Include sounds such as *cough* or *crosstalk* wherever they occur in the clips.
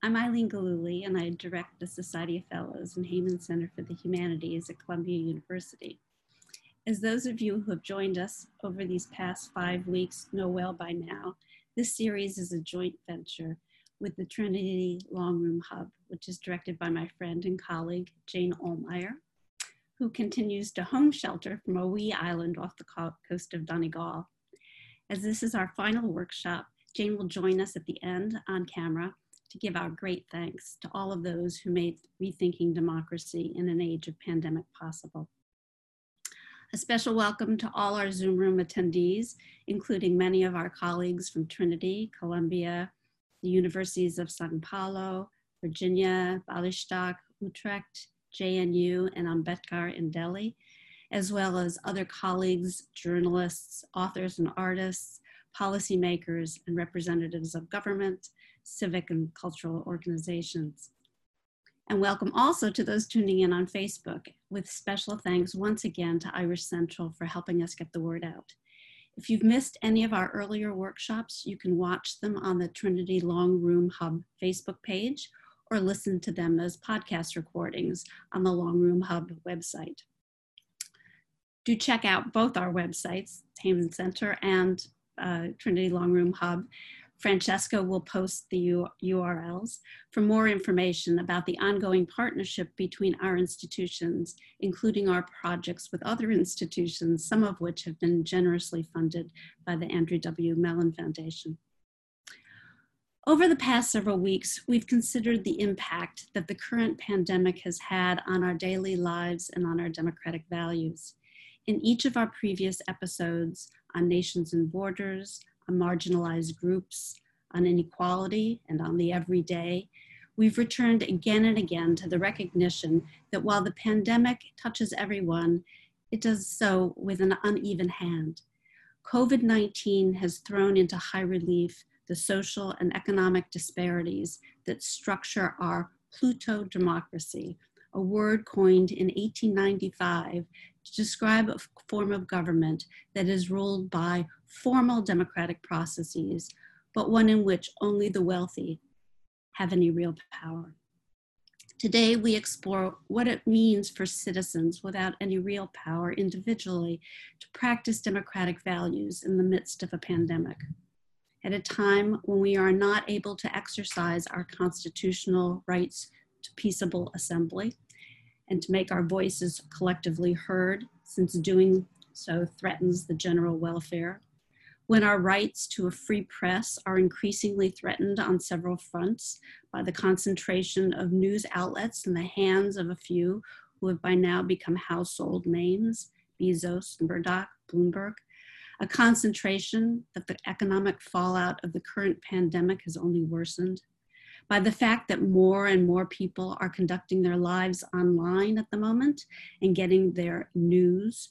I'm Eileen Gillooly, and I direct the Society of Fellows and Heyman Center for the Humanities at Columbia University. As those of you who have joined us over these past five weeks know well by now, this series is a joint venture with the Trinity Long Room Hub, which is directed by my friend and colleague, Jane Ohlmeyer, who continues to home shelter from a wee island off the coast of Donegal. As this is our final workshop, Jane will join us at the end on camera to give our great thanks to all of those who made rethinking democracy in an age of pandemic possible. A special welcome to all our Zoom room attendees, including many of our colleagues from Trinity, Columbia, the universities of Sao Paulo, Virginia, Bialystok, Utrecht, JNU, and Ambedkar in Delhi, as well as other colleagues, journalists, authors and artists, policymakers, and representatives of government, civic and cultural organizations. And welcome also to those tuning in on Facebook, with special thanks once again to Irish Central for helping us get the word out. If you've missed any of our earlier workshops, you can watch them on the Trinity Long Room Hub Facebook page or listen to them as podcast recordings on the Long Room Hub website. Do check out both our websites, Heyman Center and uh, Trinity Long Room Hub. Francesca will post the U- URLs for more information about the ongoing partnership between our institutions, including our projects with other institutions, some of which have been generously funded by the Andrew W. Mellon Foundation. Over the past several weeks, we've considered the impact that the current pandemic has had on our daily lives and on our democratic values. In each of our previous episodes on nations and borders, on marginalized groups, on inequality, and on the everyday, we've returned again and again to the recognition that while the pandemic touches everyone, it does so with an uneven hand. COVID 19 has thrown into high relief the social and economic disparities that structure our Pluto democracy, a word coined in 1895 to describe a form of government that is ruled by formal democratic processes, but one in which only the wealthy have any real power. Today, we explore what it means for citizens without any real power individually to practice democratic values in the midst of a pandemic. At a time when we are not able to exercise our constitutional rights to peaceable assembly and to make our voices collectively heard, since doing so threatens the general welfare, when our rights to a free press are increasingly threatened on several fronts by the concentration of news outlets in the hands of a few who have by now become household names Bezos, Murdoch, Bloomberg, a concentration that the economic fallout of the current pandemic has only worsened, by the fact that more and more people are conducting their lives online at the moment and getting their news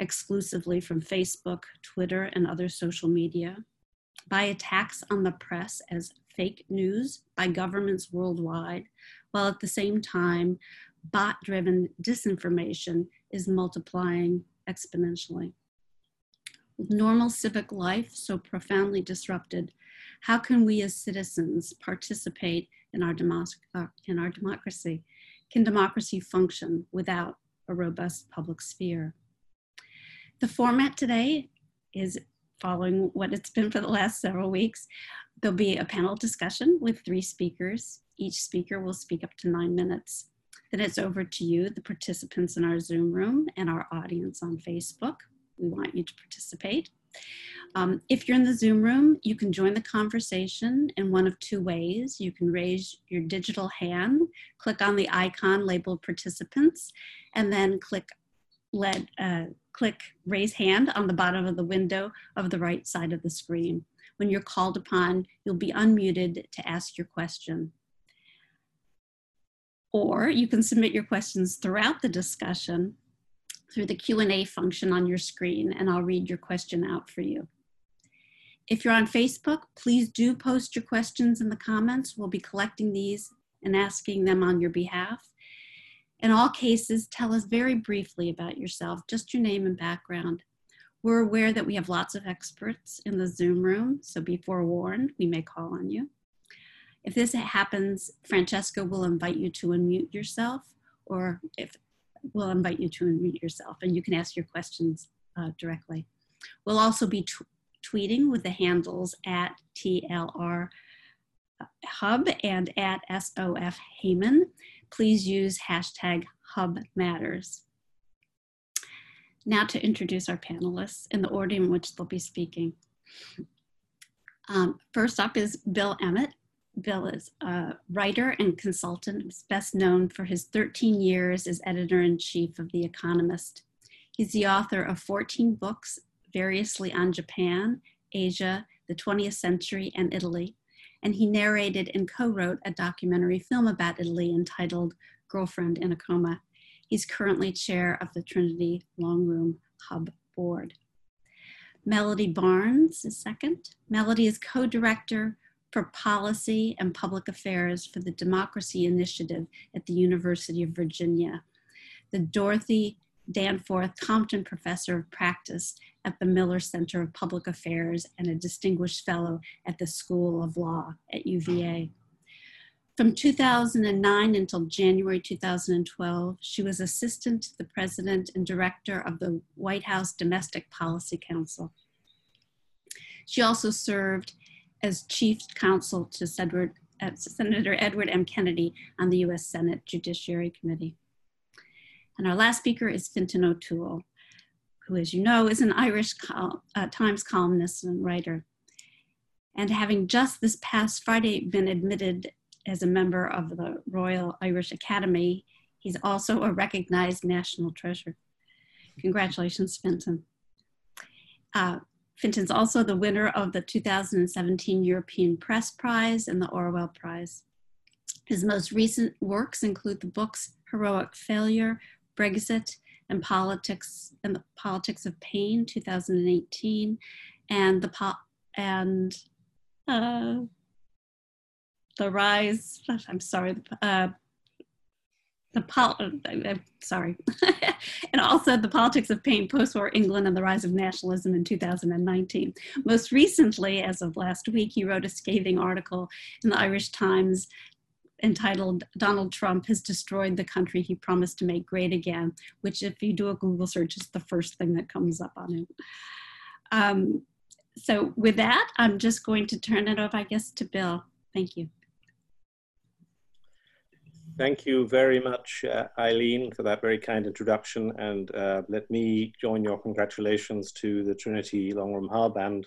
exclusively from Facebook, Twitter, and other social media, by attacks on the press as fake news by governments worldwide, while at the same time, bot driven disinformation is multiplying exponentially. With normal civic life so profoundly disrupted, how can we as citizens participate in our, democ- in our democracy? Can democracy function without a robust public sphere? The format today is following what it's been for the last several weeks. There'll be a panel discussion with three speakers. Each speaker will speak up to nine minutes. Then it's over to you, the participants in our Zoom room and our audience on Facebook. We want you to participate. Um, if you're in the Zoom room, you can join the conversation in one of two ways. You can raise your digital hand, click on the icon labeled participants, and then click let, uh, click raise hand on the bottom of the window of the right side of the screen. When you're called upon, you'll be unmuted to ask your question. Or you can submit your questions throughout the discussion through the Q&A function on your screen and I'll read your question out for you. If you're on Facebook, please do post your questions in the comments. We'll be collecting these and asking them on your behalf. In all cases, tell us very briefly about yourself, just your name and background. We're aware that we have lots of experts in the Zoom room, so be forewarned, we may call on you. If this happens, Francesca will invite you to unmute yourself, or if we'll invite you to unmute yourself, and you can ask your questions uh, directly. We'll also be tweeting with the handles at TLR Hub and at SOF Heyman. Please use hashtag Hub Matters. Now to introduce our panelists in the order in which they'll be speaking. Um, first up is Bill Emmott. Bill is a writer and consultant, He's best known for his 13 years as editor-in-chief of The Economist. He's the author of 14 books, variously on Japan, Asia, the 20th century, and Italy. And he narrated and co-wrote a documentary film about Italy entitled Girlfriend in a Coma. He's currently chair of the Trinity Long Room Hub Board. Melody Barnes is second. Melody is co-director for policy and public affairs for the Democracy Initiative at the University of Virginia. The Dorothy Danforth Compton Professor of Practice at the Miller Center of Public Affairs and a Distinguished Fellow at the School of Law at UVA. From 2009 until January 2012, she was assistant to the president and director of the White House Domestic Policy Council. She also served as chief counsel to Senator, uh, Edward M. Kennedy on the US Senate Judiciary Committee. And our last speaker is Fintan O'Toole, who, as you know, is an Irish col uh, Times columnist and writer. And having just this past Friday been admitted as a member of the Royal Irish Academy, he's also a recognized national treasure. Congratulations, Fintan. Uh, Fintan's also the winner of the 2017 European Press Prize and the Orwell Prize. His most recent works include the books Heroic Failure, Brexit, and Politics and the Politics of Pain, 2018, and the po- and uh, the rise. *laughs* I'm sorry, uh, the pol- I'm sorry, *laughs* and also the politics of pain, post-war England, and the rise of nationalism in 2019. Most recently, as of last week, he wrote a scathing article in the Irish Times entitled "Donald Trump has destroyed the country he promised to make great again," which, if you do a Google search, is the first thing that comes up on it. Um, so, with that, I'm just going to turn it over, I guess, to Bill. Thank you. Thank you very much, uh, Eileen, for that very kind introduction. And uh, let me join your congratulations to the Trinity Longroom Hub and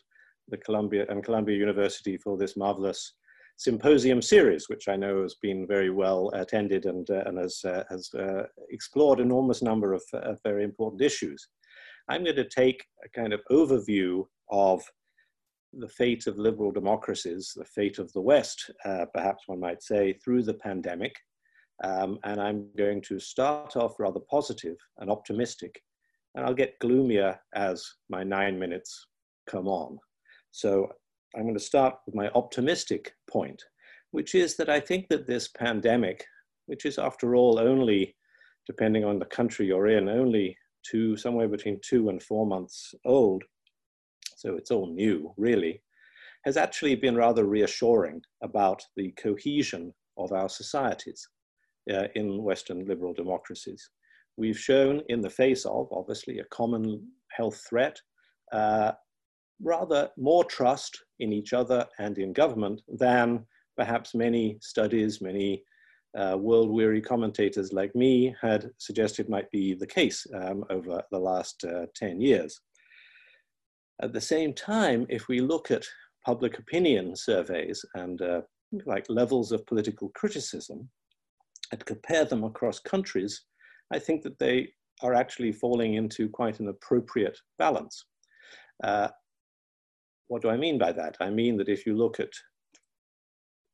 the Columbia and Columbia University for this marvelous symposium series, which I know has been very well attended and, uh, and has, uh, has uh, explored enormous number of very important issues. I'm going to take a kind of overview of the fate of liberal democracies, the fate of the West, uh, perhaps one might say, through the pandemic, um, and I'm going to start off rather positive and optimistic, and I'll get gloomier as my nine minutes come on. So I'm going to start with my optimistic point, which is that I think that this pandemic, which is after all only, depending on the country you're in, only two, somewhere between two and four months old, so it's all new, really, has actually been rather reassuring about the cohesion of our societies uh, in Western liberal democracies. We've shown in the face of, obviously, a common health threat, uh, rather more trust in each other and in government than perhaps many studies, many uh, world-weary commentators like me had suggested might be the case um, over the last uh, 10 years. At the same time, if we look at public opinion surveys and uh, like levels of political criticism, and compare them across countries, I think that they are actually falling into quite an appropriate balance. What do I mean by that? I mean that if you look at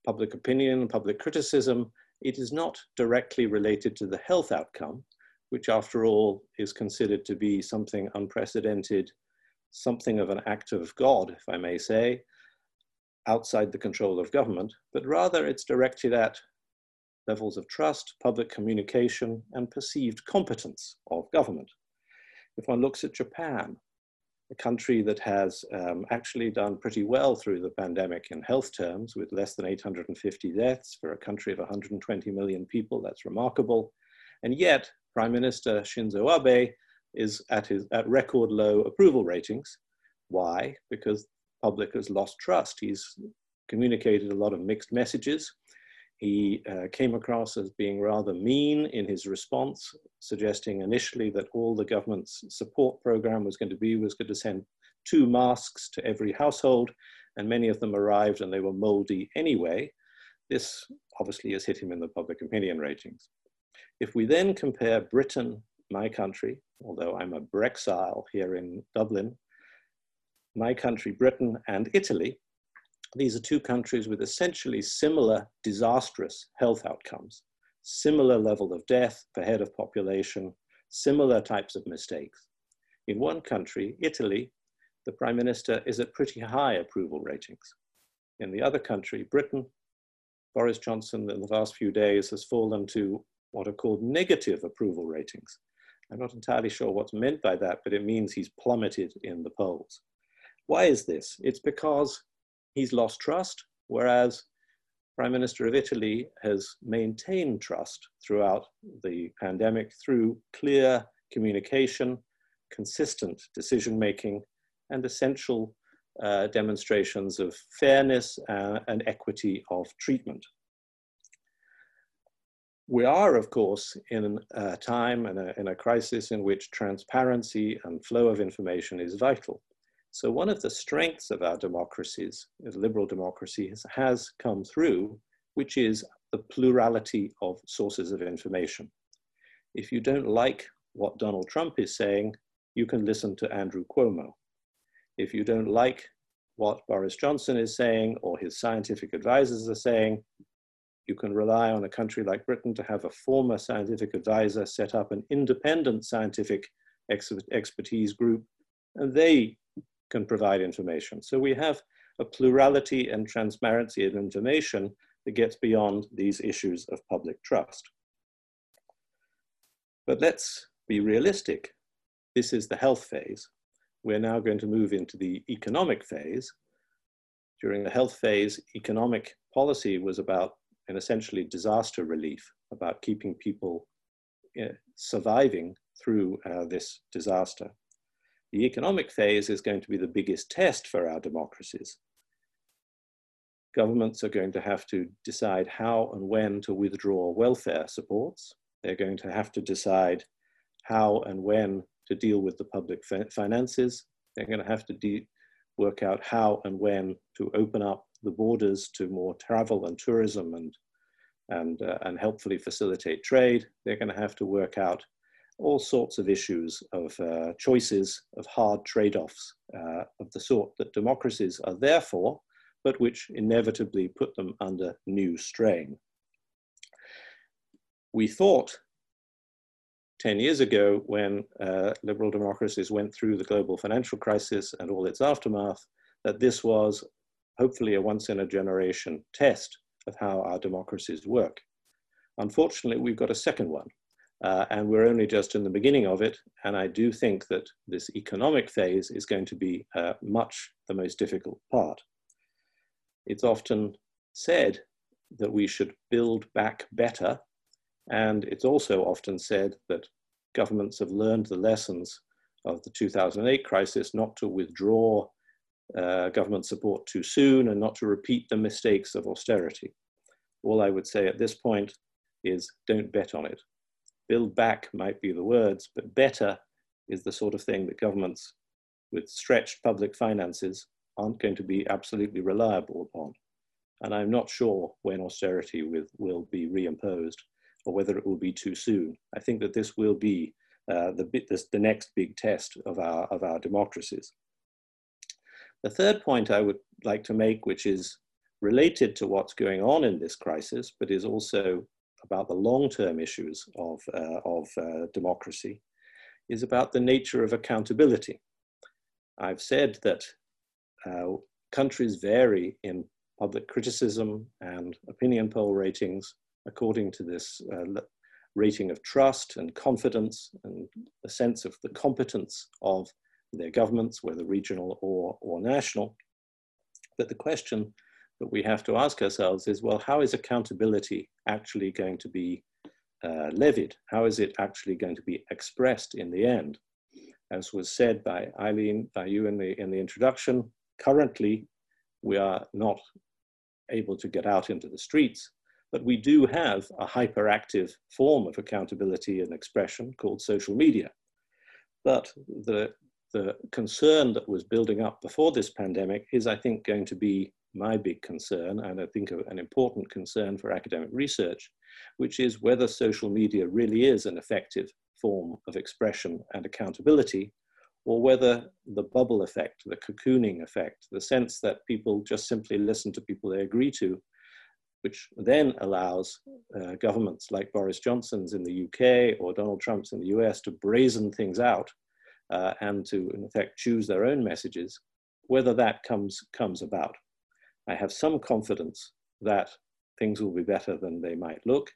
public opinion, public criticism, it is not directly related to the health outcome, which after all is considered to be something unprecedented, something of an act of God, if I may say, outside the control of government, but rather it's directed at levels of trust, public communication, and perceived competence of government. If one looks at Japan, a country that has um, actually done pretty well through the pandemic in health terms, with less than 850 deaths for a country of 120 million people, that's remarkable. And yet, Prime Minister Shinzo Abe is at, his, at record low approval ratings. Why? Because the public has lost trust. He's communicated a lot of mixed messages. He uh, came across as being rather mean in his response, suggesting initially that all the government's support program was going to be was going to send two masks to every household, and many of them arrived and they were moldy anyway. This obviously has hit him in the public opinion ratings. If we then compare Britain, my country, although I'm a Brexile here in Dublin, my country, Britain, and Italy, these are two countries with essentially similar disastrous health outcomes, similar level of death per head of population, similar types of mistakes. In one country, Italy, the prime minister is at pretty high approval ratings. In the other country, Britain, Boris Johnson in the last few days has fallen to what are called negative approval ratings. I'm not entirely sure what's meant by that, but it means he's plummeted in the polls. Why is this? It's because he's lost trust, whereas Prime Minister of Italy has maintained trust throughout the pandemic through clear communication, consistent decision making, and essential uh, demonstrations of fairness uh, and equity of treatment. We are, of course, in a time and in a crisis in which transparency and flow of information is vital. So one of the strengths of our democracies, liberal democracies, has come through, which is the plurality of sources of information. If you don't like what Donald Trump is saying, you can listen to Andrew Cuomo. If you don't like what Boris Johnson is saying or his scientific advisors are saying, you can rely on a country like Britain to have a former scientific advisor set up an independent scientific expertise group, and they can provide information. So we have a plurality and transparency of information that gets beyond these issues of public trust. But let's be realistic. This is the health phase. We're now going to move into the economic phase. During the health phase, economic policy was about an essentially disaster relief, about keeping people uh, surviving through uh, this disaster. The economic phase is going to be the biggest test for our democracies. Governments are going to have to decide how and when to withdraw welfare supports. They're going to have to decide how and when to deal with the public finances. They're going to have to work out how and when to open up the borders to more travel and tourism and, and, uh, and helpfully facilitate trade. They're going to have to work out all sorts of issues of uh, choices, of hard trade offs uh, of the sort that democracies are there for, but which inevitably put them under new strain. We thought 10 years ago, when uh, liberal democracies went through the global financial crisis and all its aftermath, that this was hopefully a once in a generation test of how our democracies work. Unfortunately, we've got a second one. Uh, and we're only just in the beginning of it. And I do think that this economic phase is going to be uh, much the most difficult part. It's often said that we should build back better. And it's also often said that governments have learned the lessons of the 2008 crisis not to withdraw uh, government support too soon and not to repeat the mistakes of austerity. All I would say at this point is don't bet on it build back might be the words, but better is the sort of thing that governments with stretched public finances aren't going to be absolutely reliable upon. And I'm not sure when austerity with, will be reimposed or whether it will be too soon. I think that this will be uh, the, this, the next big test of our, of our democracies. The third point I would like to make, which is related to what's going on in this crisis, but is also about the long-term issues of, uh, of uh, democracy is about the nature of accountability. I've said that uh, countries vary in public criticism and opinion poll ratings according to this uh, rating of trust and confidence and a sense of the competence of their governments, whether regional or, or national. But the question that we have to ask ourselves is, well, how is accountability actually going to be uh, levied? How is it actually going to be expressed in the end? As was said by Eileen, by you in the, in the introduction, currently we are not able to get out into the streets, but we do have a hyperactive form of accountability and expression called social media. But the, the concern that was building up before this pandemic is, I think, going to be my big concern, and I think an important concern for academic research, which is whether social media really is an effective form of expression and accountability, or whether the bubble effect, the cocooning effect, the sense that people just simply listen to people they agree to, which then allows uh, governments like Boris Johnson's in the UK or Donald Trump's in the US to brazen things out uh, and to, in effect, choose their own messages, whether that comes, comes about. I have some confidence that things will be better than they might look,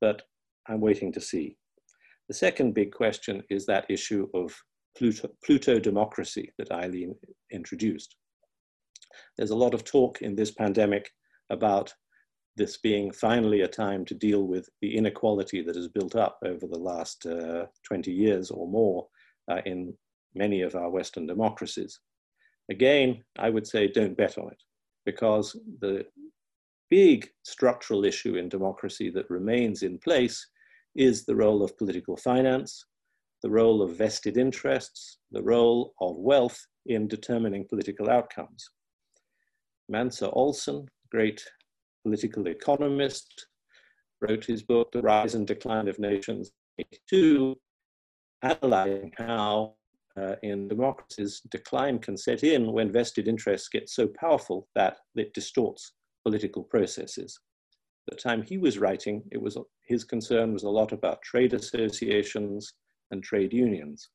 but I'm waiting to see. The second big question is that issue of Pluto, Pluto democracy that Eileen introduced. There's a lot of talk in this pandemic about this being finally a time to deal with the inequality that has built up over the last uh, 20 years or more uh, in many of our Western democracies. Again, I would say don't bet on it because the big structural issue in democracy that remains in place is the role of political finance, the role of vested interests, the role of wealth in determining political outcomes. Mancur Olson, great political economist, wrote his book, The Rise and Decline of Nations, 82, analyzing how uh, in democracies decline can set in when vested interests get so powerful that it distorts political processes. At the time he was writing, it was his concern was a lot about trade associations, and trade unions.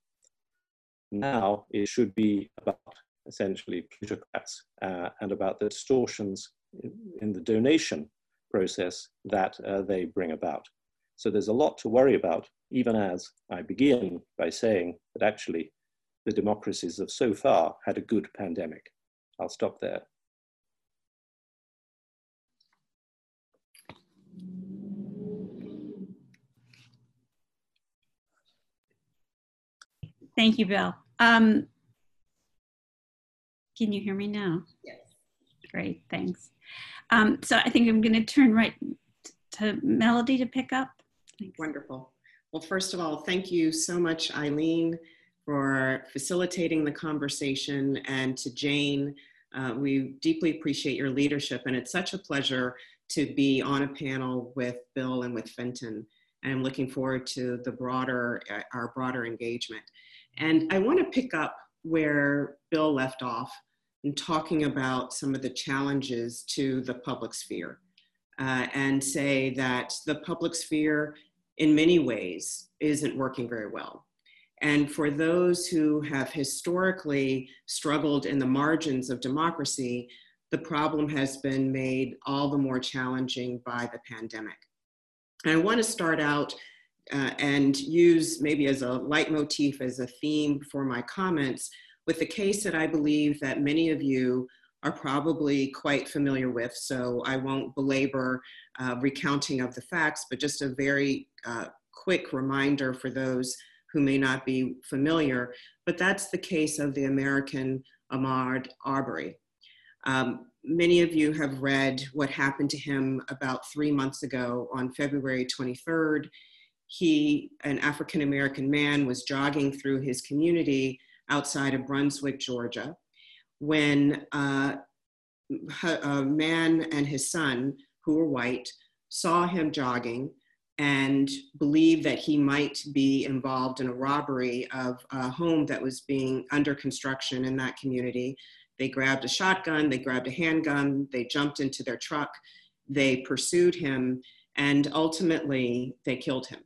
Now it should be about essentially plutocrats uh, and about the distortions in the donation process that uh, they bring about. So there's a lot to worry about, even as I begin by saying that actually the democracies have so far had a good pandemic. I'll stop there. Thank you, Bill. Um, can you hear me now? Yes. Great, thanks. Um, so I think I'm going to turn right to Melody to pick up. Thanks. Wonderful. Well, first of all, thank you so much, Eileen, for facilitating the conversation, and to Jane. Uh, we deeply appreciate your leadership, and it's such a pleasure to be on a panel with Bill and with Fintan. And I'm looking forward to the broader, uh, our broader engagement. And I want to pick up where Bill left off in talking about some of the challenges to the public sphere uh, and say that the public sphere, in many ways, isn't working very well. And for those who have historically struggled in the margins of democracy, the problem has been made all the more challenging by the pandemic. And I want to start out uh, and use maybe as a leitmotif, as a theme for my comments, with the case that I believe that many of you are probably quite familiar with. So I won't belabor uh, recounting of the facts, but just a very uh, quick reminder for those who may not be familiar. But that's the case of the American Ahmaud Arbery. Um, many of you have read what happened to him about three months ago on February 23rd he, an African American man, was jogging through his community outside of Brunswick, Georgia, when uh, a man and his son, who were white, saw him jogging and believed that he might be involved in a robbery of a home that was being under construction in that community. They grabbed a shotgun, they grabbed a handgun, they jumped into their truck, they pursued him, And ultimately, they killed him.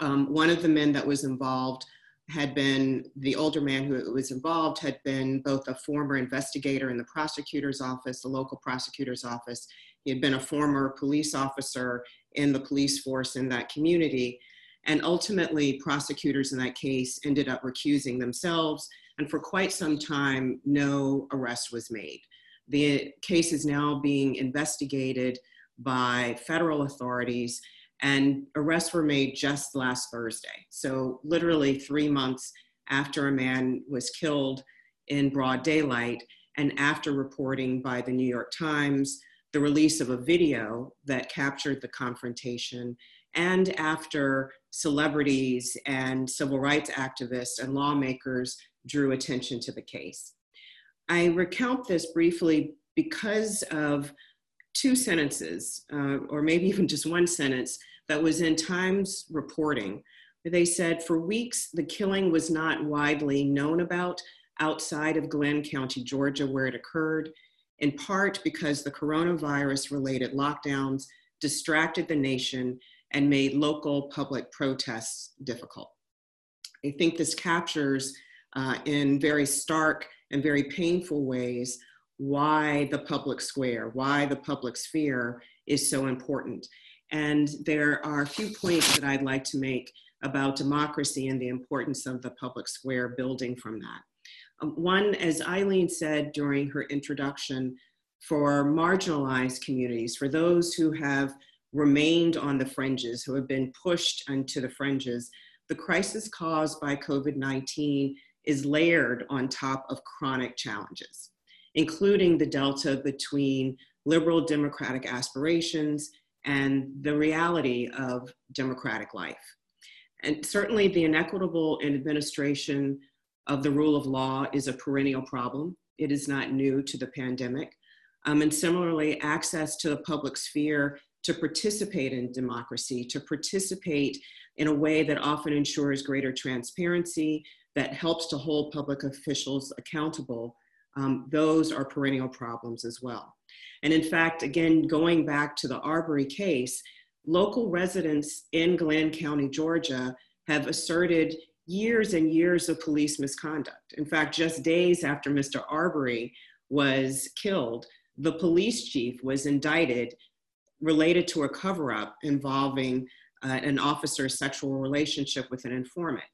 Um, one of the men that was involved had been the older man who was involved had been both a former investigator in the prosecutor's office, the local prosecutor's office. He had been a former police officer in the police force in that community. And ultimately, prosecutors in that case ended up recusing themselves. And for quite some time, no arrest was made. The case is now being investigated by federal authorities and arrests were made just last Thursday. So, literally three months after a man was killed in broad daylight, and after reporting by the New York Times the release of a video that captured the confrontation, and after celebrities and civil rights activists and lawmakers drew attention to the case. I recount this briefly because of two sentences, uh, or maybe even just one sentence, that was in Times reporting. They said for weeks the killing was not widely known about outside of Glynn County, Georgia, where it occurred, in part because the coronavirus related lockdowns distracted the nation and made local public protests difficult. I think this captures uh, in very stark and very painful ways why the public square, why the public sphere is so important. And there are a few points that I'd like to make about democracy and the importance of the public square building from that. One, as Eileen said during her introduction, for marginalized communities, for those who have remained on the fringes, who have been pushed into the fringes, the crisis caused by COVID 19 is layered on top of chronic challenges, including the delta between liberal democratic aspirations and the reality of democratic life. And certainly the inequitable administration of the rule of law is a perennial problem. It is not new to the pandemic. Um, and similarly, access to the public sphere to participate in democracy, to participate in a way that often ensures greater transparency, that helps to hold public officials accountable, um, those are perennial problems as well. And in fact, again, going back to the Arbery case, local residents in Glynn County, Georgia, have asserted years and years of police misconduct. In fact, just days after Mr. Arbery was killed, the police chief was indicted related to a cover up involving uh, an officer's sexual relationship with an informant.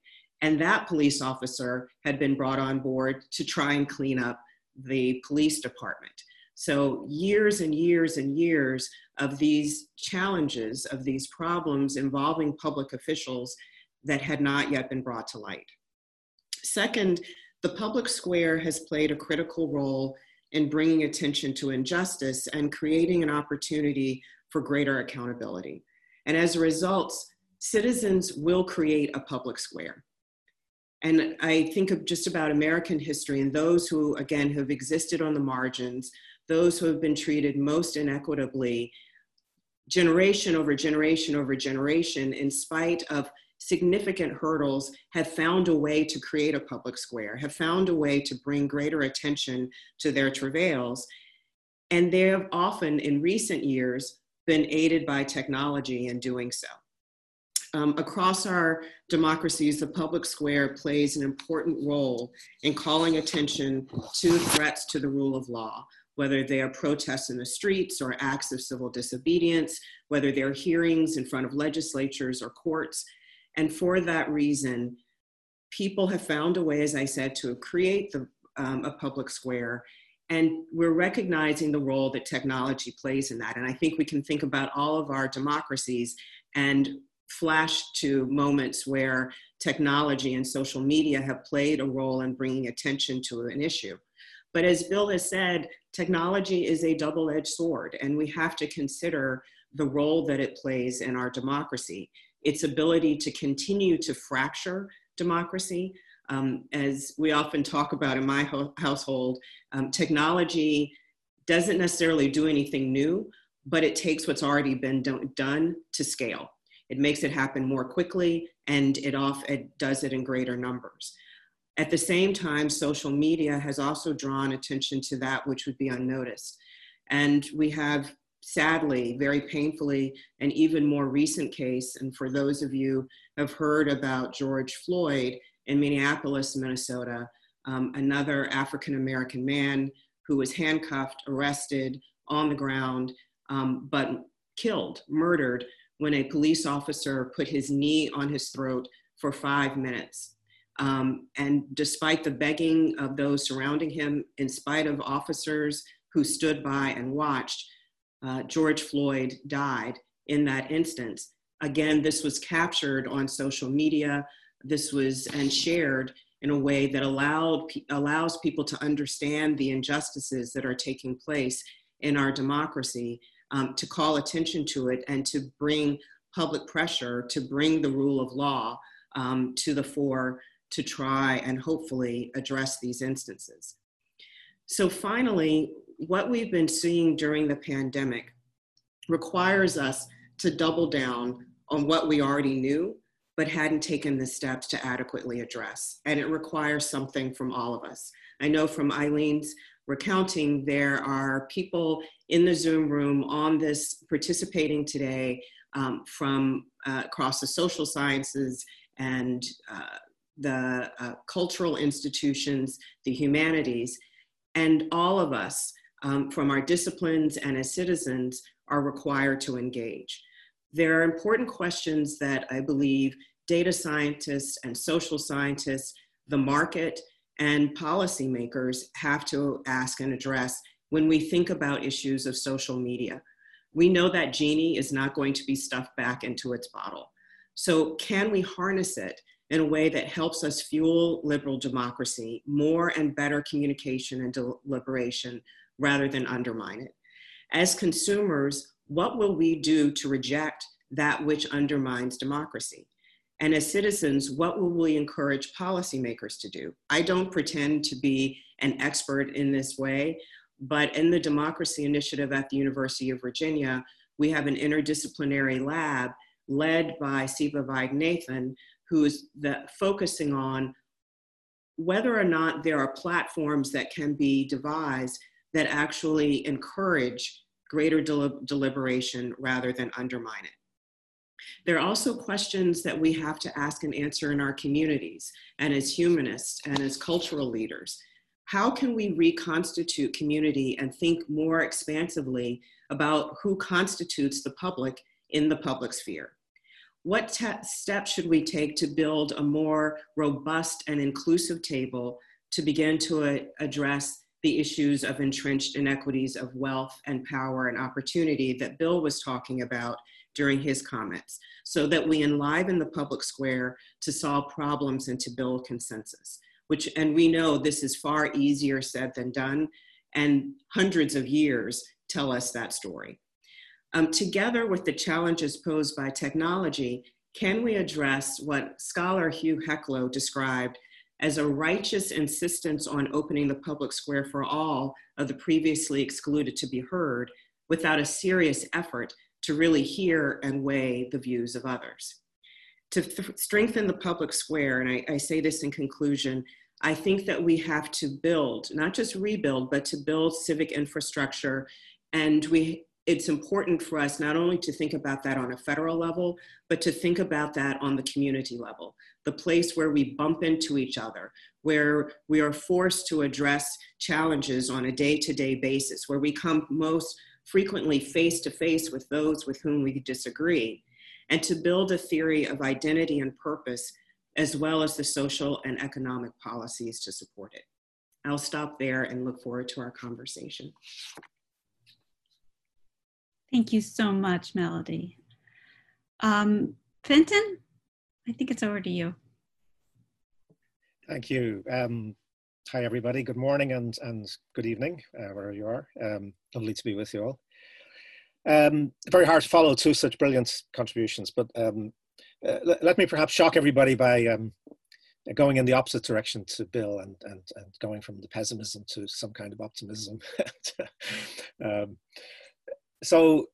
And that police officer had been brought on board to try and clean up the police department. So, years and years and years of these challenges, of these problems involving public officials that had not yet been brought to light. Second, the public square has played a critical role in bringing attention to injustice and creating an opportunity for greater accountability. And as a result, citizens will create a public square. And I think of just about American history and those who, again, have existed on the margins, those who have been treated most inequitably, generation over generation over generation, in spite of significant hurdles, have found a way to create a public square, have found a way to bring greater attention to their travails. And they have often, in recent years, been aided by technology in doing so. Um, across our democracies, the public square plays an important role in calling attention to threats to the rule of law, whether they are protests in the streets or acts of civil disobedience, whether they're hearings in front of legislatures or courts. And for that reason, people have found a way, as I said, to create the, um, a public square. And we're recognizing the role that technology plays in that. And I think we can think about all of our democracies and flash to moments where technology and social media have played a role in bringing attention to an issue. But as Bill has said, technology is a double edged sword, and we have to consider the role that it plays in our democracy, its ability to continue to fracture democracy. Um, as we often talk about in my ho- household, um, technology doesn't necessarily do anything new, but it takes what's already been do- done to scale. It makes it happen more quickly and it, off, it does it in greater numbers. At the same time, social media has also drawn attention to that which would be unnoticed. And we have sadly, very painfully, an even more recent case. And for those of you have heard about George Floyd in Minneapolis, Minnesota, um, another African American man who was handcuffed, arrested on the ground, um, but killed, murdered when a police officer put his knee on his throat for five minutes. Um, and despite the begging of those surrounding him, in spite of officers who stood by and watched, uh, George Floyd died in that instance. Again, this was captured on social media. This was and shared in a way that allowed allows people to understand the injustices that are taking place in our democracy, um, to call attention to it, and to bring public pressure to bring the rule of law um, to the fore to try and hopefully address these instances. So finally, what we've been seeing during the pandemic requires us to double down on what we already knew, but hadn't taken the steps to adequately address. And it requires something from all of us. I know from Eileen's recounting, there are people in the Zoom room on this participating today um, from uh, across the social sciences and uh, the uh, cultural institutions, the humanities, and all of us um, from our disciplines and as citizens are required to engage. There are important questions that I believe data scientists and social scientists, the market, and policymakers have to ask and address when we think about issues of social media. We know that genie is not going to be stuffed back into its bottle. So, can we harness it in a way that helps us fuel liberal democracy, more and better communication and deliberation rather than undermine it. As consumers, what will we do to reject that which undermines democracy? And as citizens, what will we encourage policymakers to do? I don't pretend to be an expert in this way, but in the Democracy Initiative at the University of Virginia, we have an interdisciplinary lab led by Siva Vaidhyanathan, who's the, focusing on whether or not there are platforms that can be devised that actually encourage greater del deliberation rather than undermine it. There are also questions that we have to ask and answer in our communities and as humanists and as cultural leaders. How can we reconstitute community and think more expansively about who constitutes the public in the public sphere? What steps should we take to build a more robust and inclusive table to begin to address the issues of entrenched inequities of wealth and power and opportunity that Bill was talking about during his comments, so that we enliven the public square to solve problems and to build consensus. Which, and we know this is far easier said than done, and hundreds of years tell us that story. Um, together with the challenges posed by technology, can we address what scholar Hugh Heclo described as a righteous insistence on opening the public square for all of the previously excluded to be heard without a serious effort to really hear and weigh the views of others. To strengthen the public square, and I, I say this in conclusion, I think that we have to build, not just rebuild, but to build civic infrastructure. And we it's important for us not only to think about that on a federal level, but to think about that on the community level, the place where we bump into each other, where we are forced to address challenges on a day to day basis, where we come most frequently face to face with those with whom we disagree, and to build a theory of identity and purpose, as well as the social and economic policies to support it. I'll stop there and look forward to our conversation. Thank you so much, Melody. Um, Fintan, I think it's over to you. Thank you. Um, hi, everybody. Good morning and, and good evening, uh, wherever you are. Um, lovely to be with you all. Um, very hard to follow two such brilliant contributions, but um, uh, let, me perhaps shock everybody by um, going in the opposite direction to Bill and, and, and going from the pessimism to some kind of optimism. *laughs* um, so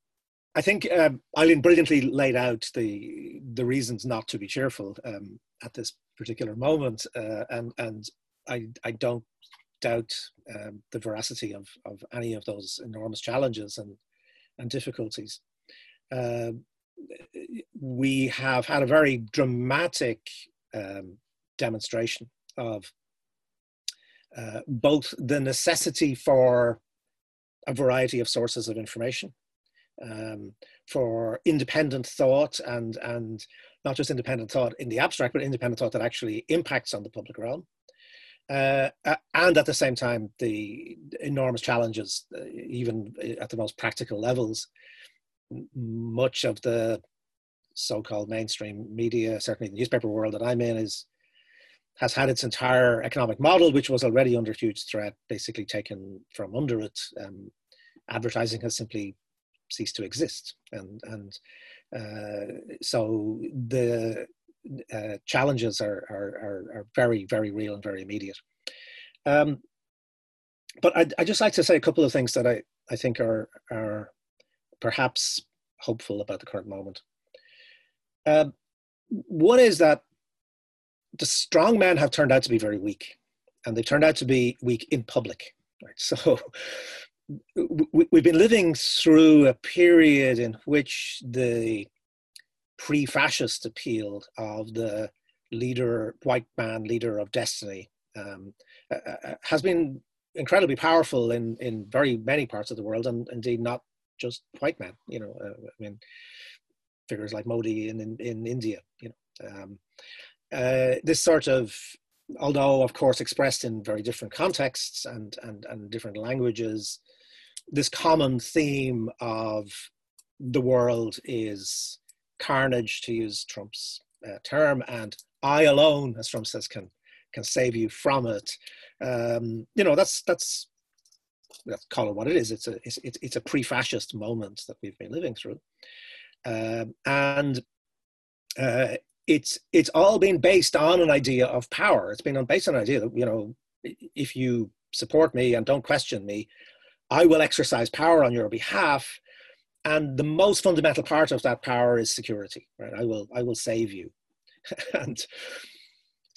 I think um, Eileen brilliantly laid out the the reasons not to be cheerful um, at this particular moment, uh, and and I I don't doubt um, the veracity of of any of those enormous challenges, and and difficulties. Uh, we have had a very dramatic um, demonstration of uh, both the necessity for a variety of sources of information, um, for independent thought and and not just independent thought in the abstract, but independent thought that actually impacts on the public realm. Uh, and at the same time, the enormous challenges, uh, even at the most practical levels, much of the so-called mainstream media, certainly the newspaper world that I'm in, is has had its entire economic model, which was already under huge threat, basically taken from under it. Um, advertising has simply ceased to exist, and and uh, so the uh, challenges are, are, are very very real and very immediate. Um, but I I just like to say a couple of things that I I think are are perhaps hopeful about the current moment. Uh, one is that the strong men have turned out to be very weak, and they turned out to be weak in public. Right? *laughs* So we've been living through a period in which the pre-fascist appeal of the leader, white man leader of destiny, um, uh, uh, uh, has been incredibly powerful in in very many parts of the world, and indeed not just white men. You know, uh, I mean, figures like Modi in in, in India. You know, um, uh, this sort of although of course expressed in very different contexts and and, and different languages this common theme of the world is carnage to use trump's uh, term and i alone as trump says can can save you from it. Um, you know that's that's let's call it what it is. It's a it's, it's a pre-fascist moment that we've been living through. Um, and uh, it's it's all been based on an idea of power. It's been based on an idea that you know, if you support me and don't question me, I will exercise power on your behalf. And the most fundamental part of that power is security. Right? I will I will save you. *laughs* and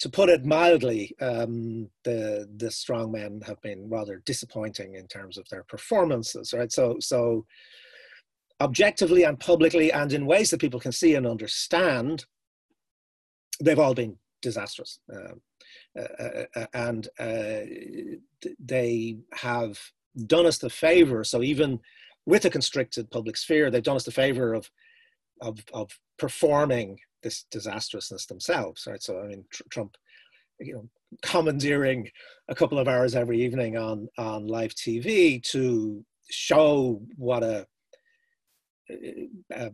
to put it mildly, um, the the strong men have been rather disappointing in terms of their performances. Right. So so objectively and publicly and in ways that people can see and understand they've all been disastrous. Um, uh, uh, uh, and uh, they have done us the favor. So even with a constricted public sphere, they've done us the favor of, of, of performing this disastrousness themselves, right? So, I mean, tr- Trump, you know, commandeering a couple of hours every evening on, on live TV to show what a, a,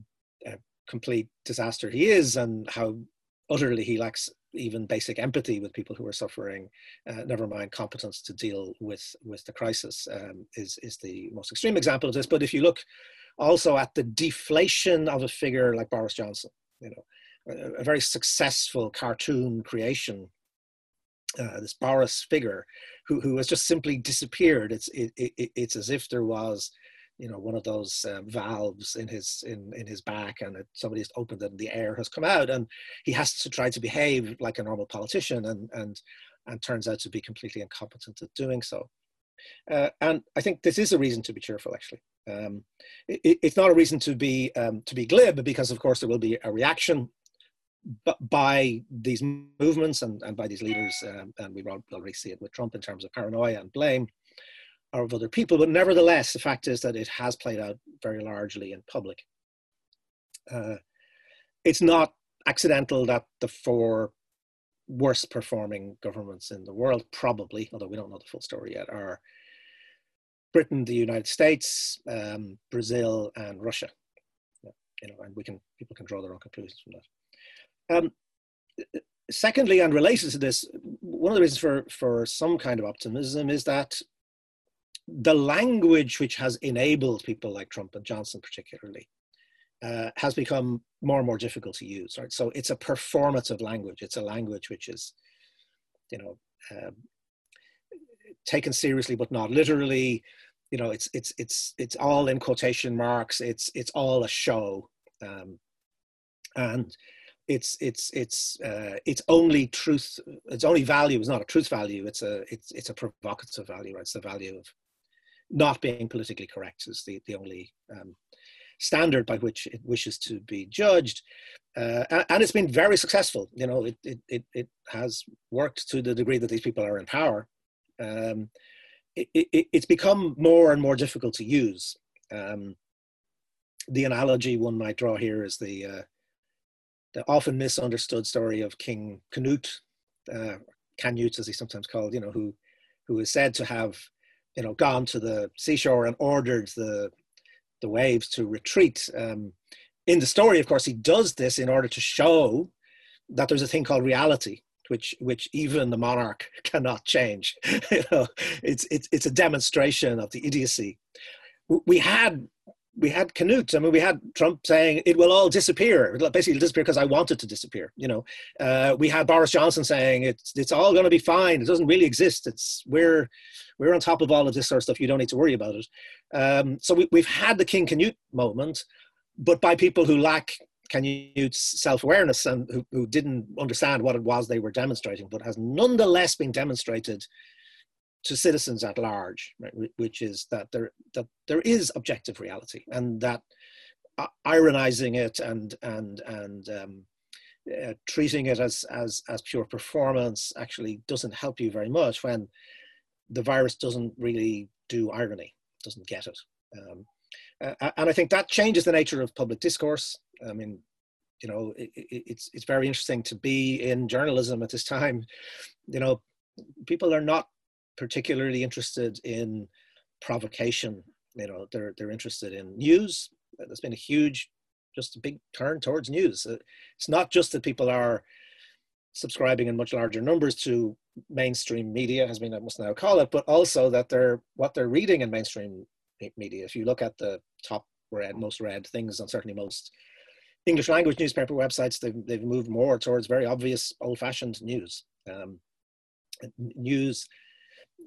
a complete disaster he is and how utterly he lacks even basic empathy with people who are suffering, uh, never mind competence to deal with, with the crisis um, is, is the most extreme example of this. But if you look also at the deflation of a figure like Boris Johnson, you know, a, a very successful cartoon creation, uh, this Boris figure who, who has just simply disappeared. It's, it, it, it's as if there was you know one of those um, valves in his in in his back and it, somebody's opened it and the air has come out and he has to try to behave like a normal politician and and and turns out to be completely incompetent at doing so. Uh, and i think this is a reason to be cheerful actually. Um, it, it's not a reason to be um, to be glib because of course there will be a reaction but by these movements and, and by these leaders um, and we already see it with trump in terms of paranoia and blame of other people. But nevertheless, the fact is that it has played out very largely in public. Uh, it's not accidental that the four worst performing governments in the world, probably, although we don't know the full story yet, are Britain, the United States, um, Brazil, and Russia. You know, and we can people can draw their own conclusions from that. Um, secondly, and related to this, one of the reasons for for some kind of optimism is that the language which has enabled people like Trump and Johnson, particularly, uh, has become more and more difficult to use. Right, so it's a performative language. It's a language which is, you know, um, taken seriously but not literally. You know, it's it's it's it's all in quotation marks. It's it's all a show, um, and it's it's it's uh, it's only truth. Its only value is not a truth value. It's a it's it's a provocative value. Right? It's the value of not being politically correct is the, the only um, standard by which it wishes to be judged. Uh, and it's been very successful. You know, it, it, it, it, has worked to the degree that these people are in power. Um, it, it, it's become more and more difficult to use. Um, the analogy one might draw here is the, uh, the often misunderstood story of King Canute, uh, Canute as he's sometimes called, you know, who, who is said to have, you know, gone to the seashore and ordered the, the waves to retreat. Um, in the story, of course, he does this in order to show that there's a thing called reality, which which even the monarch *laughs* cannot change. *laughs* you know, it's it's it's a demonstration of the idiocy. We had we had Canute. I mean, we had Trump saying it will all disappear. It'll basically disappear because I want it to disappear. You know, uh, we had Boris Johnson saying it's it's all going to be fine. It doesn't really exist. It's we're we're on top of all of this sort of stuff. You don't need to worry about it. Um, so we, we've had the King Canute moment, but by people who lack Canute's self-awareness and who, who didn't understand what it was they were demonstrating, but has nonetheless been demonstrated to citizens at large, right, which is that there that there is objective reality, and that uh, ironizing it and and and um, uh, treating it as as as pure performance actually doesn't help you very much when the virus doesn't really do irony, doesn't get it. Um, uh, and I think that changes the nature of public discourse. I mean, you know, it, it, it's it's very interesting to be in journalism at this time. You know, people are not particularly interested in provocation. You know, they're they're interested in news. There's been a huge, just a big turn towards news. Uh, it's not just that people are subscribing in much larger numbers to mainstream media, as we must now call it, but also that they're what they're reading in mainstream media. If you look at the top read, most read things on certainly most English language newspaper websites, they've, they've moved more towards very obvious old fashioned news. Um, news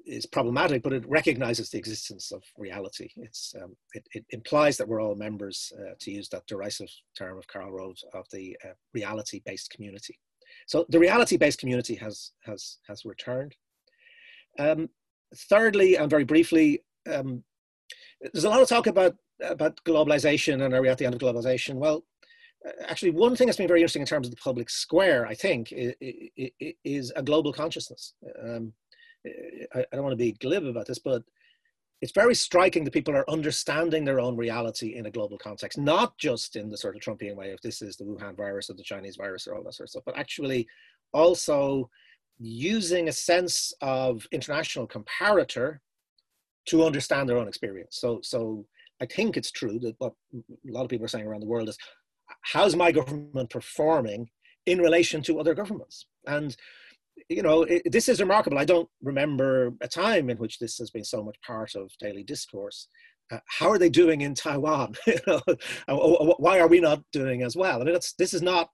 is problematic, but it recognizes the existence of reality. Um, it, it, implies that we're all members, uh, to use that derisive term of Karl Rove, of the uh, reality based community. So the reality-based community has has has returned. Um, thirdly, and very briefly, um, there's a lot of talk about about globalization and are we at the end of globalization? Well, actually, one thing that's been very interesting in terms of the public square, I think, is a global consciousness. Um, I, I don't want to be glib about this, but it's very striking that people are understanding their own reality in a global context, not just in the sort of Trumpian way of this is the Wuhan virus or the Chinese virus or all that sort of stuff, but actually also using a sense of international comparator to understand their own experience. So, so I think it's true that what a lot of people are saying around the world is, how's my government performing in relation to other governments? And you know, it, this is remarkable. I don't remember a time in which this has been so much part of daily discourse. Uh, how are they doing in Taiwan? *laughs* you know, why are we not doing as well? I mean, this is not,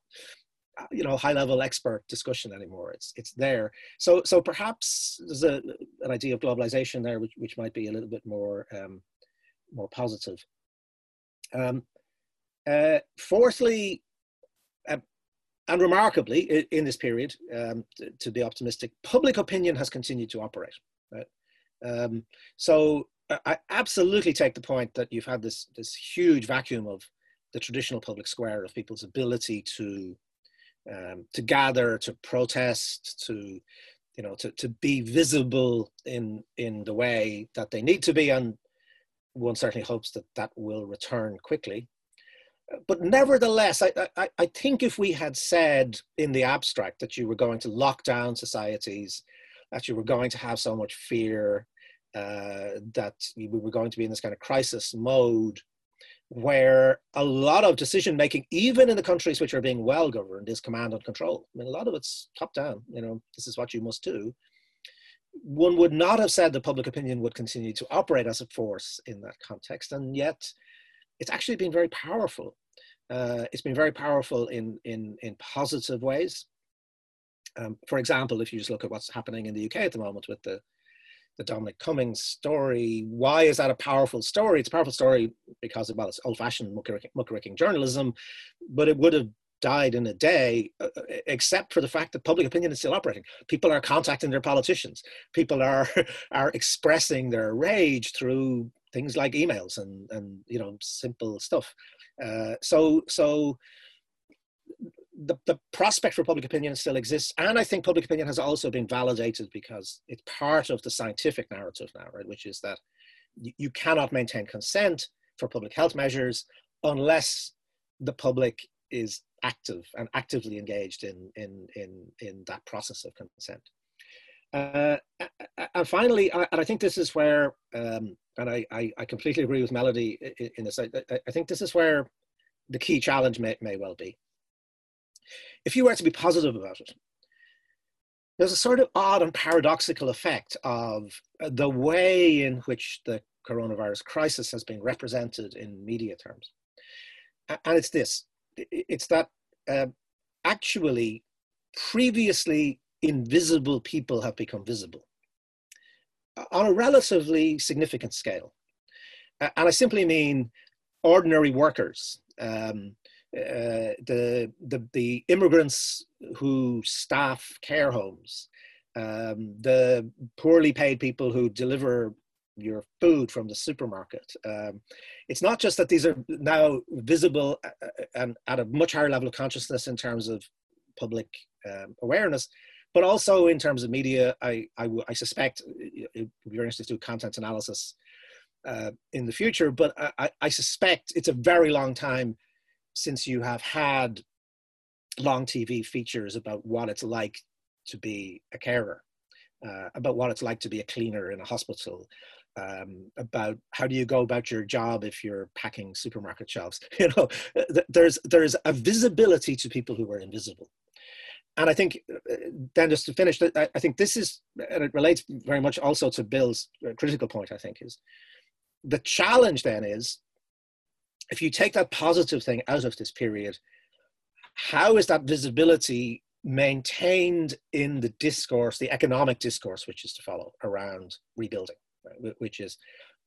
uh, you know, high-level expert discussion anymore. It's it's there. So so perhaps there's a, an idea of globalization there, which which might be a little bit more um, more positive. Um, uh, fourthly, and remarkably, in this period, um, to, be optimistic, public opinion has continued to operate. Right? Um, so I absolutely take the point that you've had this this huge vacuum of the traditional public square of people's ability to um, to gather, to protest, to you know to, to be visible in in the way that they need to be, and one certainly hopes that that will return quickly but nevertheless, I, I, I, think if we had said in the abstract that you were going to lock down societies, that you were going to have so much fear, uh, that we were going to be in this kind of crisis mode, where a lot of decision making, even in the countries which are being well governed, is command and control. I mean, a lot of it's top down. You know, this is what you must do. One would not have said that public opinion would continue to operate as a force in that context, and yet it's actually been very powerful. Uh, it's been very powerful in, in, in positive ways. Um, for example, if you just look at what's happening in the UK at the moment with the, the Dominic Cummings story, why is that a powerful story? It's a powerful story because, well, it's old-fashioned muckraking journalism, but it would have died in a day, uh, uh, except for the fact that public opinion is still operating. People are contacting their politicians. People are *laughs* are expressing their rage through things like emails and and you know simple stuff. Uh, so so the, the prospect for public opinion still exists. And I think public opinion has also been validated because it's part of the scientific narrative now, right? Which is that you, cannot maintain consent for public health measures unless the public is active and actively engaged in, in, in, in that process of consent. Uh, and finally, and I think this is where, um, and I, I, I, completely agree with Melody in this, I, I think this is where the key challenge may, may well be. If you were to be positive about it, there's a sort of odd and paradoxical effect of the way in which the coronavirus crisis has been represented in media terms. And it's this it's that uh, actually previously invisible people have become visible on a relatively significant scale. And I simply mean ordinary workers, um, uh, the, the, the immigrants who staff care homes, um, the poorly paid people who deliver your food from the supermarket. Um, it's not just that these are now visible uh, uh, and at a much higher level of consciousness in terms of public um, awareness, but also in terms of media. I, I, I suspect it would be very interesting to do content analysis uh, in the future, but I, I suspect it's a very long time since you have had long TV features about what it's like to be a carer, uh, about what it's like to be a cleaner in a hospital, um, about how do you go about your job if you're packing supermarket shelves. *laughs* You know, there's there's a visibility to people who are invisible. And I think, uh, then just to finish, I think this is, and it relates very much also to Bill's critical point, I think, is the challenge then is if you take that positive thing out of this period, how is that visibility maintained in the discourse, the economic discourse, which is to follow around rebuilding, right? which is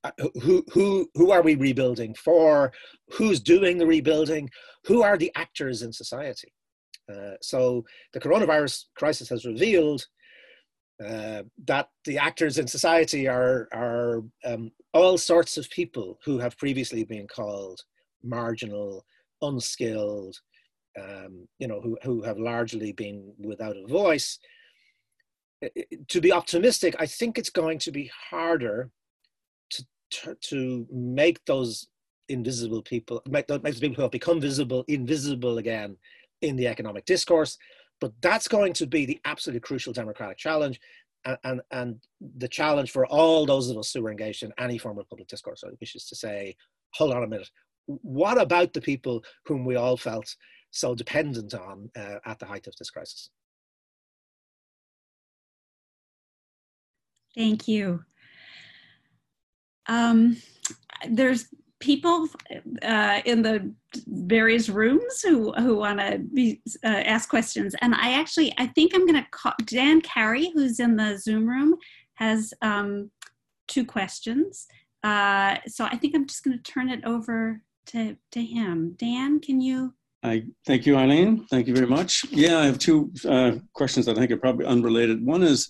uh, who who who are we rebuilding for? Who's doing the rebuilding? Who are the actors in society? Uh, so the coronavirus crisis has revealed uh, that the actors in society are are um, all sorts of people who have previously been called marginal, unskilled, um, you know, who, who have largely been without a voice. To be optimistic, I think it's going to be harder to, to, to make those invisible people, make those, people who have become visible, invisible again in the economic discourse. But that's going to be the absolutely crucial democratic challenge. And, and, and, the challenge for all those of us who are engaged in any form of public discourse, which is to say, hold on a minute, what about the people whom we all felt so dependent on uh, at the height of this crisis? Thank you. Um, there's people uh, in the various rooms who who want to uh, ask questions, and I actually I think I'm going to call Dan Carey, who's in the Zoom room, has um, two questions. Uh, so I think I'm just going to turn it over to, to him. Dan, can you? I thank you, Eileen. Thank you very much. Yeah, I have two uh, questions that I think are probably unrelated. One is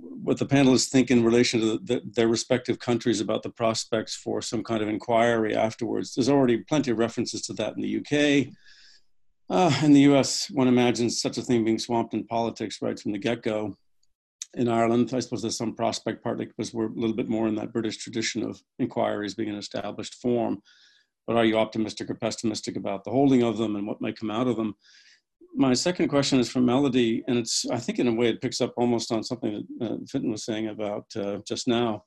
what the panelists think in relation to the, the, their respective countries about the prospects for some kind of inquiry afterwards. There's already plenty of references to that in the UK. Uh, in the US, one imagines such a thing being swamped in politics right from the get go. In Ireland, I suppose there's some prospect, partly because we're a little bit more in that British tradition of inquiries being an established form but are you optimistic or pessimistic about the holding of them and what might come out of them? My second question is from Melody, and it's I think in a way it picks up almost on something that uh, was saying about uh, just now.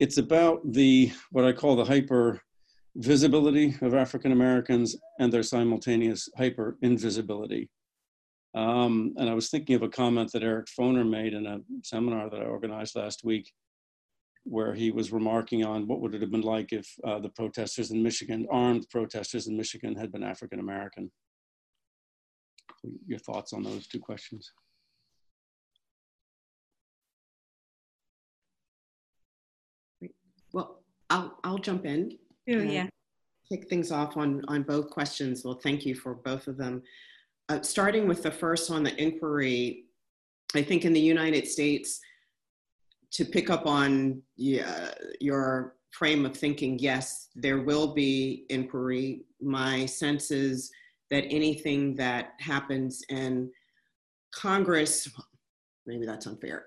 It's about the what I call the hyper visibility of African Americans and their simultaneous hyper invisibility. Um, and I was thinking of a comment that Eric Foner made in a seminar that I organized last week where he was remarking on what would it have been like if uh, the protesters in Michigan, armed protesters in Michigan, had been African American. Your thoughts on those two questions? Well, I'll, I'll jump in. Oh, yeah. Kick things off on, on both questions. Well, thank you for both of them. Uh, starting with the first on the inquiry, I think in the United States, to pick up on yeah, your frame of thinking, yes, there will be inquiry. My sense is that anything that happens in Congress, maybe that's unfair.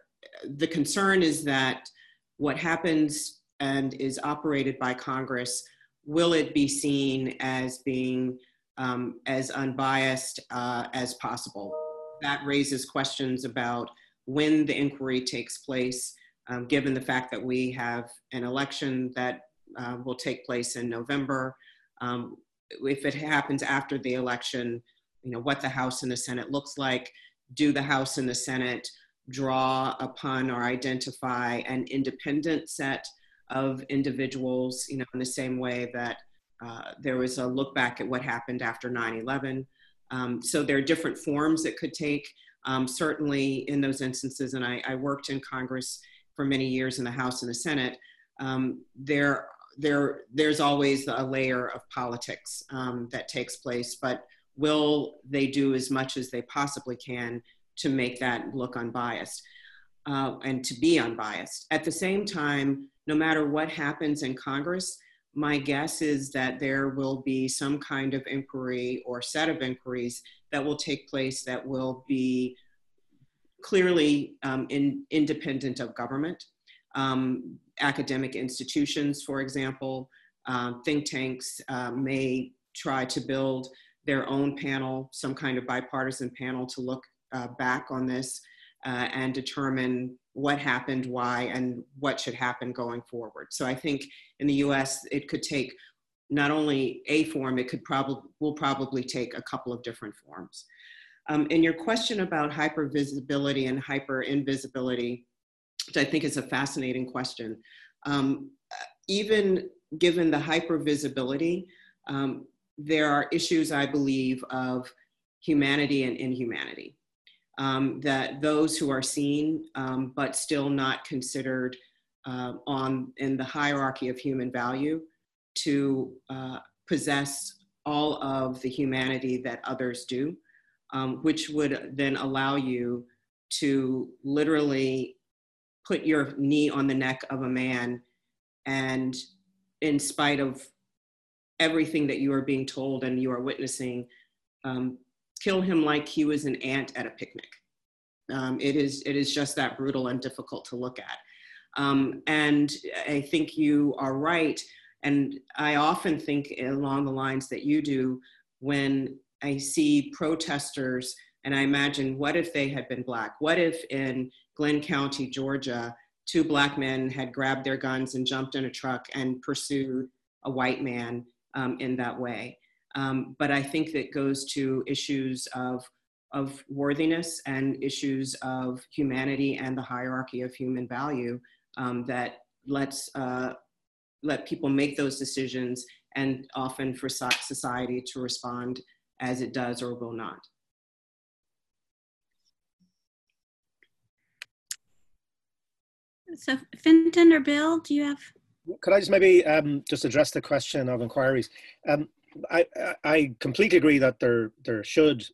The concern is that what happens and is operated by Congress, will it be seen as being um, as unbiased uh, as possible? That raises questions about when the inquiry takes place, um, given the fact that we have an election that uh, will take place in November. Um, if it happens after the election, you know, what the House and the Senate looks like. Do the House and the Senate draw upon or identify an independent set of individuals, you know, in the same way that uh, there was a look back at what happened after 9 11. Um, so there are different forms it could take. Um, certainly, in those instances, and I, I, worked in Congress for many years in the House and the Senate, um, there, there, there's always a layer of politics um, that takes place, but will they do as much as they possibly can to make that look unbiased uh, and to be unbiased? At the same time, no matter what happens in Congress, my guess is that there will be some kind of inquiry or set of inquiries that will take place that will be clearly um, in, independent of government. Um, academic institutions, for example, um, think tanks uh, may try to build their own panel, some kind of bipartisan panel to look uh, back on this uh, and determine what happened, why, and what should happen going forward. So I think in the US, it could take not only a form, it could probably will probably take a couple of different forms. Um, and your question about hypervisibility and hyperinvisibility, which I think is a fascinating question. Um, even given the hypervisibility, um, there are issues, I believe, of humanity and inhumanity um, that those who are seen um, but still not considered uh, on in the hierarchy of human value to uh, possess all of the humanity that others do, um, which would then allow you to literally put your knee on the neck of a man and in spite of everything that you are being told and you are witnessing, um, kill him like he was an ant at a picnic. Um, it is it is just that brutal and difficult to look at. Um, and I think you are right. And I often think along the lines that you do when I see protesters and I imagine what if they had been black? What if in Glynn County, Georgia, two black men had grabbed their guns and jumped in a truck and pursued a white man um, in that way? Um, but I think that goes to issues of, of worthiness and issues of humanity and the hierarchy of human value um, that lets uh, let people make those decisions and often for society to respond as it does or will not. So Fintan or Bill, do you have? Could I just maybe um, just address the question of inquiries? Um, I, I completely agree that there there should,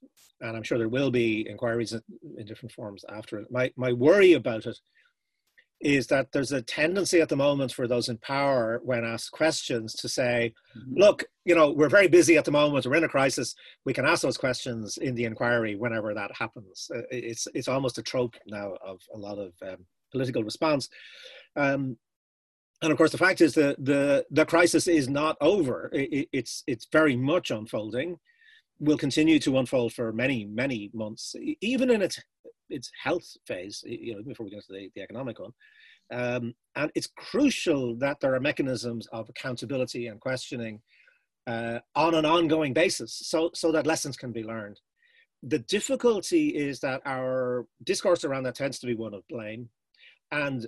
and I'm sure there will be inquiries in, in different forms after it. My my worry about it is that there's a tendency at the moment for those in power, when asked questions, to say, mm-hmm. "Look, you know, we're very busy at the moment. We're in a crisis. We can ask those questions in the inquiry whenever that happens." Uh, it's it's almost a trope now of a lot of um, political response. Um, and of course, the fact is that the the crisis is not over. It, it's it's very much unfolding. Will continue to unfold for many many months, even in its its health phase. You know, before we get to the, the economic one. Um, and it's crucial that there are mechanisms of accountability and questioning uh, on an ongoing basis, so so that lessons can be learned. The difficulty is that our discourse around that tends to be one of blame, and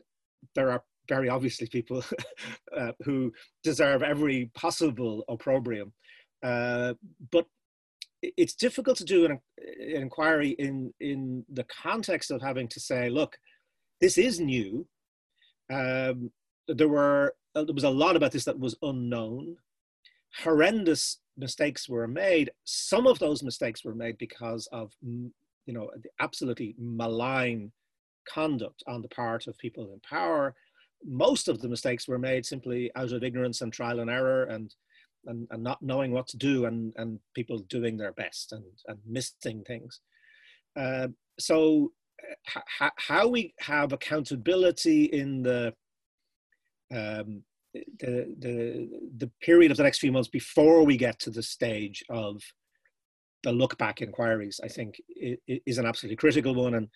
there are very obviously people *laughs* uh, who deserve every possible opprobrium. Uh, but it's difficult to do an, an, inquiry in, in the context of having to say, look, this is new. Um, there were uh, there was a lot about this that was unknown. Horrendous mistakes were made. Some of those mistakes were made because of you know absolutely malign conduct on the part of people in power most of the mistakes were made simply out of ignorance and trial and error and and, and not knowing what to do and, and people doing their best and, and missing things. Uh, so h- how we have accountability in the, um, the, the, the period of the next few months before we get to the stage of the look back inquiries, I think is an absolutely critical one. And uh,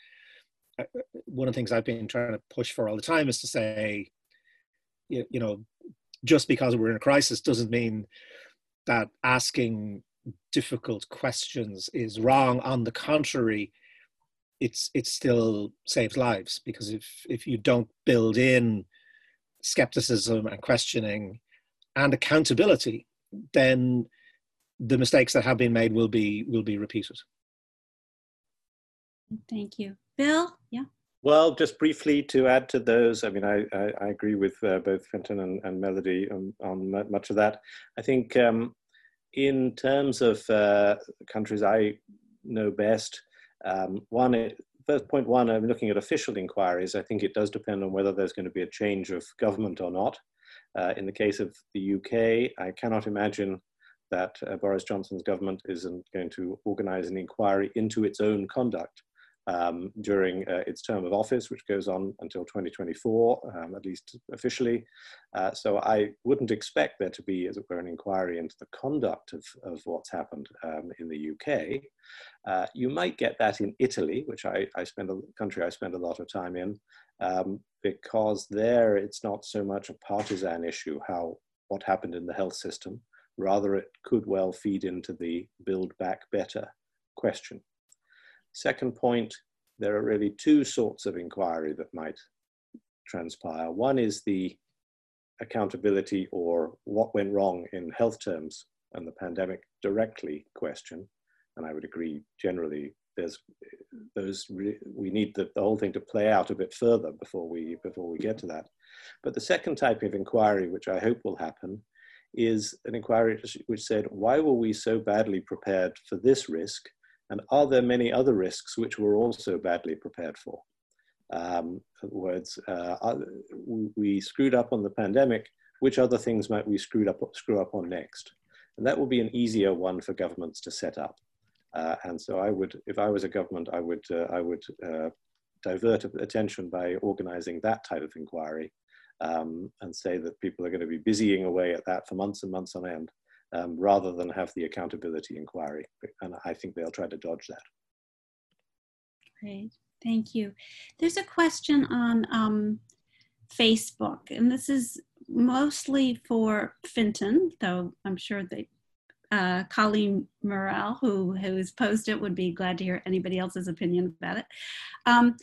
one of the things I've been trying to push for all the time is to say, you, you know, just because we're in a crisis doesn't mean that asking difficult questions is wrong. On the contrary, it's it still saves lives because if if you don't build in skepticism and questioning and accountability, then the mistakes that have been made will be will be repeated. Thank you, Bill. Well, just briefly to add to those, I mean, I, I, I agree with uh, both Fintan and, and Melody on, on, much of that. I think um, in terms of uh, countries I know best, um, one, it, first point one, I'm looking at official inquiries. I think it does depend on whether there's going to be a change of government or not. Uh, in the case of the UK, I cannot imagine that uh, Boris Johnson's government isn't going to organize an inquiry into its own conduct um, during uh, its term of office, which goes on until 2024, um, at least officially. Uh, so I wouldn't expect there to be, as it were, an inquiry into the conduct of, of what's happened um, in the UK. Uh, you might get that in Italy, which I, I spend a country I spend a lot of time in, um, because there it's not so much a partisan issue how what happened in the health system. Rather, it could well feed into the build back better question. Second point, there are really two sorts of inquiry that might transpire. One is the accountability or what went wrong in health terms and the pandemic directly question. And I would agree generally there's those we need the, the whole thing to play out a bit further before we before we get to that. But the second type of inquiry, which I hope will happen, is an inquiry which said, why were we so badly prepared for this risk and are there many other risks which we're also badly prepared for? Um, words, uh, we screwed up on the pandemic. Which other things might we screwed up, screw up on next? And that will be an easier one for governments to set up. Uh, and so I would, if I was a government, I would, uh, I would uh, divert attention by organizing that type of inquiry um, and say that people are going to be busying away at that for months and months on end um, rather than have the accountability inquiry. And I think they'll try to dodge that. Great, thank you. There's a question on um, Facebook, and this is mostly for Fintan, though I'm sure that uh, Colleen Morrell, who who's posed it, would be glad to hear anybody else's opinion about it. Um,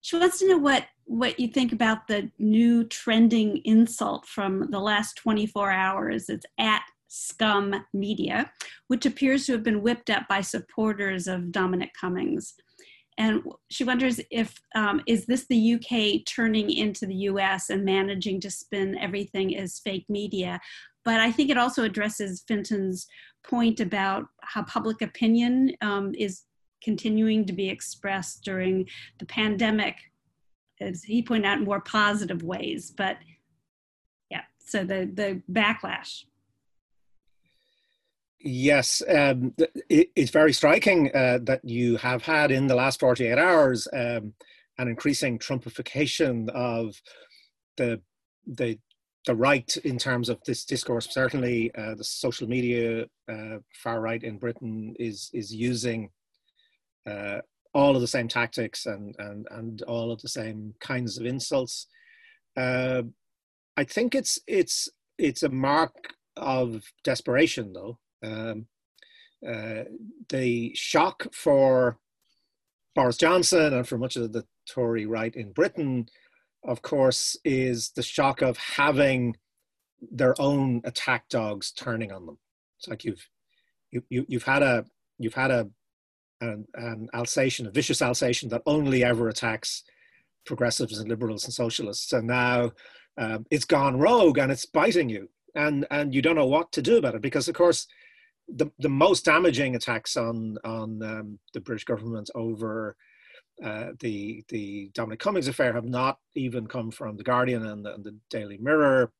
she wants to know what what you think about the new trending insult from the last 24 hours. It's at Scum Media, which appears to have been whipped up by supporters of Dominic Cummings. And she wonders if um, is this the UK turning into the US and managing to spin everything as fake media? But I think it also addresses Fintan's point about how public opinion um, is continuing to be expressed during the pandemic, as he pointed out, in more positive ways. But yeah, so the the backlash Yes, um, it, it's very striking uh, that you have had in the last 48 hours um, an increasing Trumpification of the the the right in terms of this discourse. Certainly, uh, the social media uh, far right in Britain is is using uh, all of the same tactics and and and all of the same kinds of insults. Uh, I think it's it's it's a mark of desperation, though, um, uh, the shock for Boris Johnson and for much of the Tory right in Britain, of course, is the shock of having their own attack dogs turning on them. It's like you've you, you you've had a you've had a an, an Alsatian, a vicious Alsatian that only ever attacks progressives and liberals and socialists, and now um, it's gone rogue and it's biting you, and and you don't know what to do about it because, of course, the, the most damaging attacks on on um, the British government over uh, the the Dominic Cummings affair have not even come from the Guardian and the, and the Daily Mirror,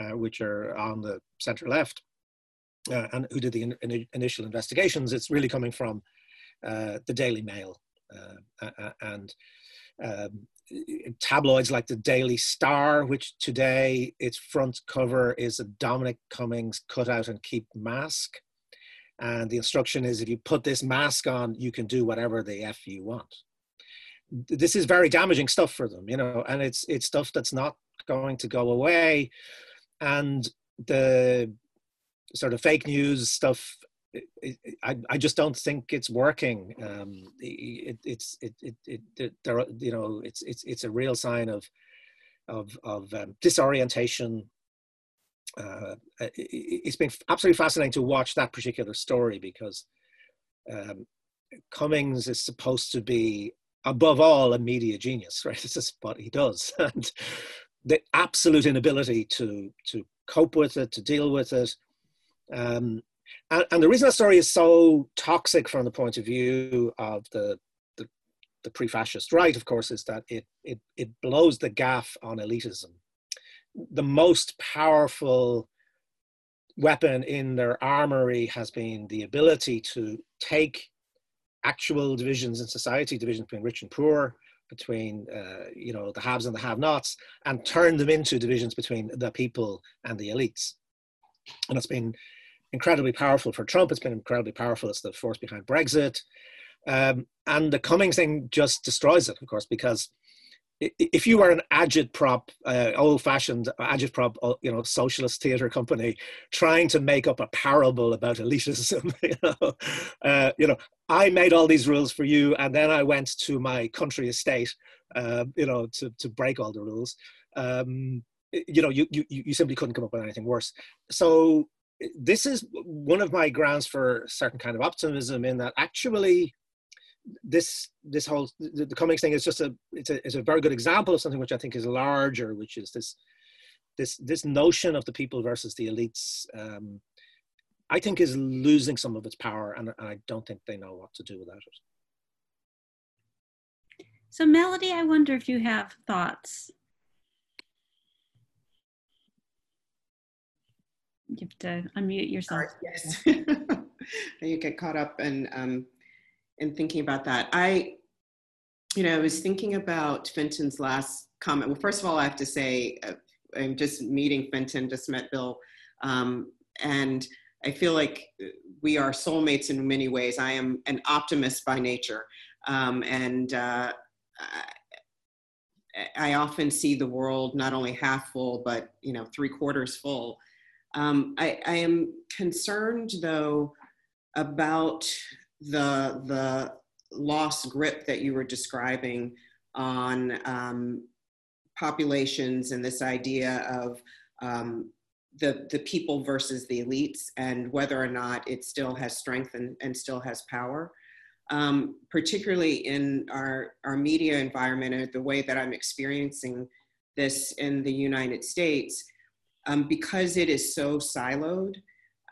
uh, which are on the centre left, uh, and who did the in, in initial investigations. It's really coming from uh, the Daily Mail uh, and um, tabloids like the Daily Star, which today its front cover is a Dominic Cummings cut out and keep mask. And the instruction is if you put this mask on, you can do whatever the F you want. This is very damaging stuff for them, you know, and it's it's stuff that's not going to go away. And the sort of fake news stuff I, I just don't think it's working. Um, it, it's it, it, it, it, there, you know, it's it's it's a real sign of of of um, disorientation. Uh, it, has been absolutely fascinating to watch that particular story because um, Cummings is supposed to be above all a media genius, *laughs* right? This is what he does, *laughs* and the absolute inability to to cope with it, to deal with it. Um, and, and the reason that story is so toxic from the point of view of the the, the pre-fascist right, of course, is that it, it it blows the gaff on elitism. The most powerful weapon in their armory has been the ability to take actual divisions in society, divisions between rich and poor, between uh, you know the haves and the have-nots, and turn them into divisions between the people and the elites. And it's been incredibly powerful for Trump. It's been incredibly powerful. It's the force behind Brexit. Um, and the Cummings thing just destroys it, of course, because if you were an agitprop, uh, old-fashioned agitprop, uh, you know, socialist theater company trying to make up a parable about elitism, *laughs* you know, uh, you know, I made all these rules for you, and then I went to my country estate, uh, you know, to to break all the rules. Um, you know, you, you you simply couldn't come up with anything worse. So this is one of my grounds for a certain kind of optimism in that actually this this whole the, the Cummings thing is just a it's a it's a very good example of something which I think is larger, which is this this this notion of the people versus the elites. Um, I think is losing some of its power, and I don't think they know what to do without it. So, Melody, I wonder if you have thoughts You have to unmute yourself. yes. *laughs* you get caught up in um, in thinking about that. I, you know, I was thinking about Fintan's last comment. Well, first of all, I have to say, uh, I'm just meeting Fintan, just met Bill, um, and I feel like we are soulmates in many ways. I am an optimist by nature, um, and uh, I often see the world not only half full, but you know, three quarters full. Um, I, I, am concerned though about the the lost grip that you were describing on um, populations and this idea of um, the the people versus the elites and whether or not it still has strength and, and still has power. Um, particularly in our, our media environment and the way that I'm experiencing this in the United States, um, because it is so siloed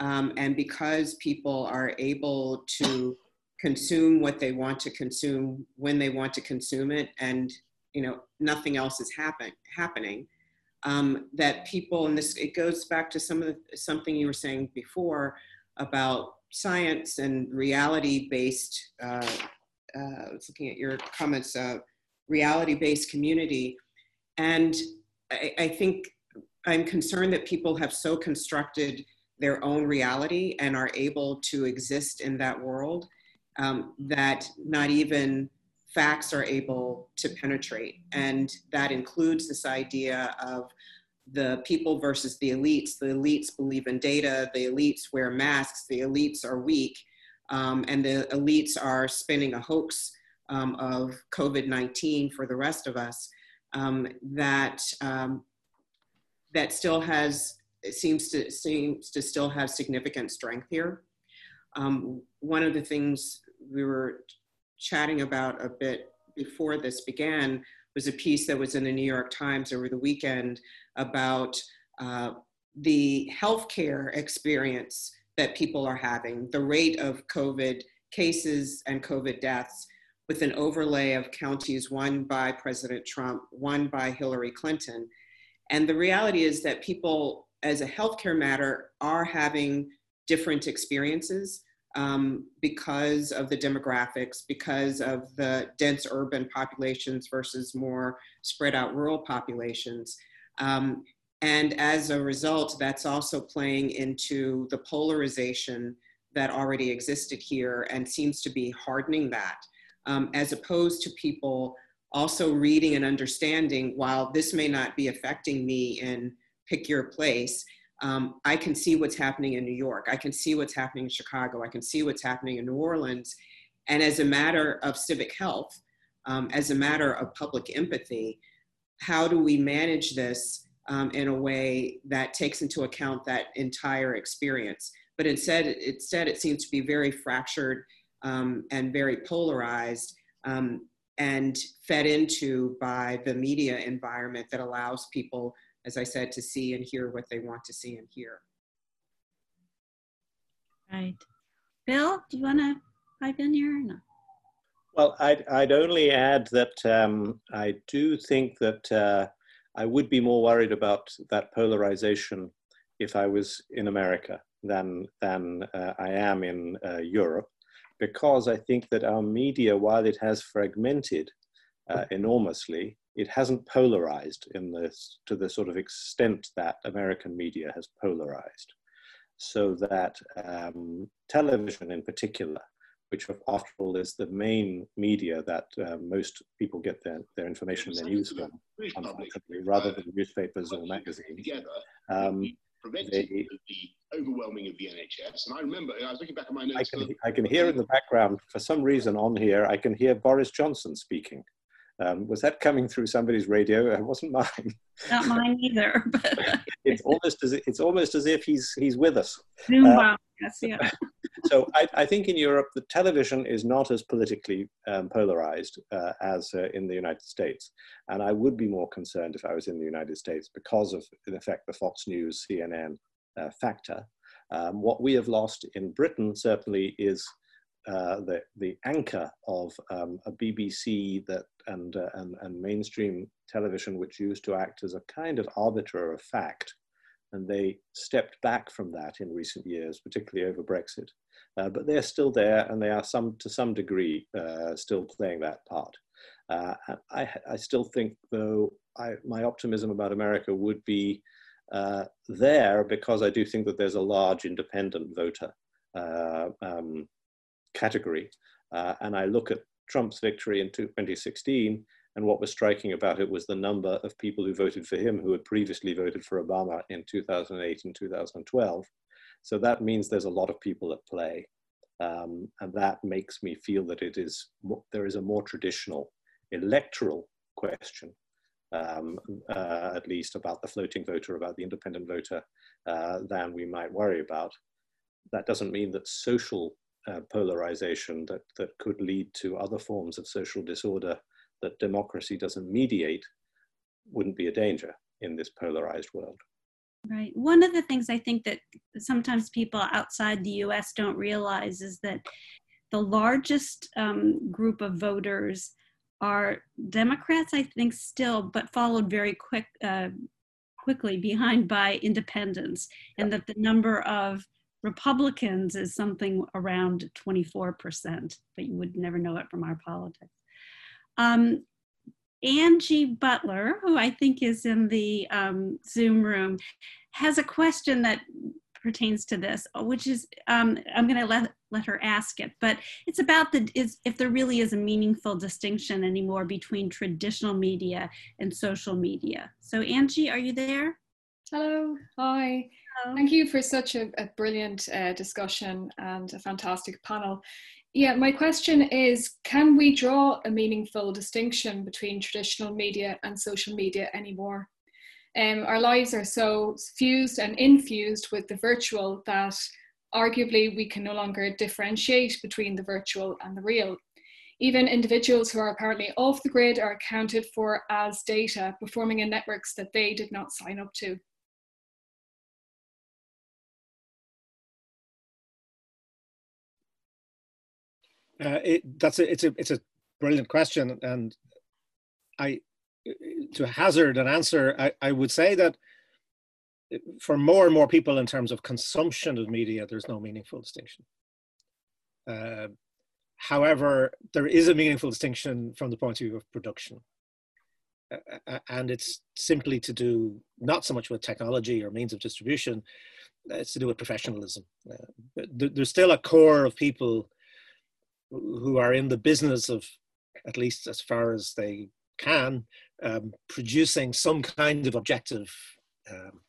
um, and because people are able to consume what they want to consume when they want to consume it and you know nothing else is happen, happening um, that people and this it goes back to some of the, something you were saying before about science and reality based uh, uh, I was looking at your comments uh, reality based community. And I, I think I'm concerned that people have so constructed their own reality and are able to exist in that world um, that not even facts are able to penetrate. And that includes this idea of the people versus the elites. The elites believe in data, the elites wear masks, the elites are weak, um, and the elites are spinning a hoax um, of COVID 19 for the rest of us. Um, that um, that still has seems to seems to still have significant strength here. Um, one of the things we were chatting about a bit before this began was a piece that was in the New York Times over the weekend about uh, the healthcare experience that people are having, the rate of COVID cases and COVID deaths with an overlay of counties won by President Trump, won by Hillary Clinton. And the reality is that people, as a healthcare matter, are having different experiences um, because of the demographics, because of the dense urban populations versus more spread out rural populations. Um, and as a result, that's also playing into the polarization that already existed here and seems to be hardening that, um, as opposed to people also reading and understanding while this may not be affecting me in pick your place, um, I can see what's happening in New York. I can see what's happening in Chicago. I can see what's happening in New Orleans. And as a matter of civic health, um, as a matter of public empathy, how do we manage this um, in a way that takes into account that entire experience? But instead, instead it seems to be very fractured um, and very polarized um, and fed into by the media environment that allows people as I said, to see and hear what they want to see and hear. Right. Bill, do you want to pipe in here or no? Well, I'd, I'd only add that um, I do think that uh, I would be more worried about that polarization if I was in America than, than uh, I am in uh, Europe, because I think that our media, while it has fragmented uh, enormously, it hasn't polarized in this to the sort of extent that American media has polarized. So that um, television in particular, which after all is the main media that uh, most people get their, their information, and their news from, unfortunately, rather than newspapers or magazines. Um, prevented they, the overwhelming of the NHS. And I remember, I was looking back at my notes. I can, I can hear in the background, for some reason on here, I can hear Boris Johnson speaking. Um, was that coming through somebody's radio? *laughs* It wasn't mine. Not mine either. *laughs* But *laughs* it's almost as if, it's almost as if he's he's with us. Zoom uh, yes, yeah. so I, I, think in Europe the television is not as politically um, polarized uh, as uh, in the United States, and I would be more concerned if I was in the United States because of in effect the Fox News, CNN uh, factor. Um, what we have lost in Britain certainly is uh, the the anchor of um, a BBC that and, uh, and and mainstream television, which used to act as a kind of arbiter of fact, and they stepped back from that in recent years, particularly over Brexit. Uh, but they're still there, and they are some to some degree uh, still playing that part. Uh, I, I still think, though, I, my optimism about America would be there because I do think that there's a large independent voter. Um, category. Uh, and I look at Trump's victory in 2016, and what was striking about it was the number of people who voted for him who had previously voted for Obama in 2008 and 2012. So that means there's a lot of people at play. Um, and that makes me feel that it is there is a more traditional electoral question, um, uh, at least about the floating voter, about the independent voter, uh, than we might worry about. That doesn't mean that social uh, polarization that, that could lead to other forms of social disorder that democracy doesn't mediate wouldn't be a danger in this polarized world. Right. One of the things I think that sometimes people outside the US don't realize is that the largest um, group of voters are Democrats, I think, still, but followed very quick, uh, quickly behind by independents, and that the number of Republicans is something around 24%, but you would never know it from our politics. Um, Angie Butler, who I think is in the um, Zoom room, has a question that pertains to this, which is um, I'm going to let let her ask it, but it's about the is if there really is a meaningful distinction anymore between traditional media and social media. So Angie, are you there? Hello, hi. Thank you for such a, a brilliant uh, discussion and a fantastic panel. Yeah, my question is can we draw a meaningful distinction between traditional media and social media anymore? Um, our lives are so fused and infused with the virtual that arguably we can no longer differentiate between the virtual and the real. Even individuals who are apparently off the grid are accounted for as data performing in networks that they did not sign up to. Uh, it, that's a, it's a it's a brilliant question, and I to hazard an answer, I, I would say that for more and more people in terms of consumption of media, there's no meaningful distinction. Uh, however, there is a meaningful distinction from the point of view of production. Uh, and it's simply to do not so much with technology or means of distribution, it's to do with professionalism. Uh, there's still a core of people who are in the business of, at least as far as they can, um, producing some kind of objective um,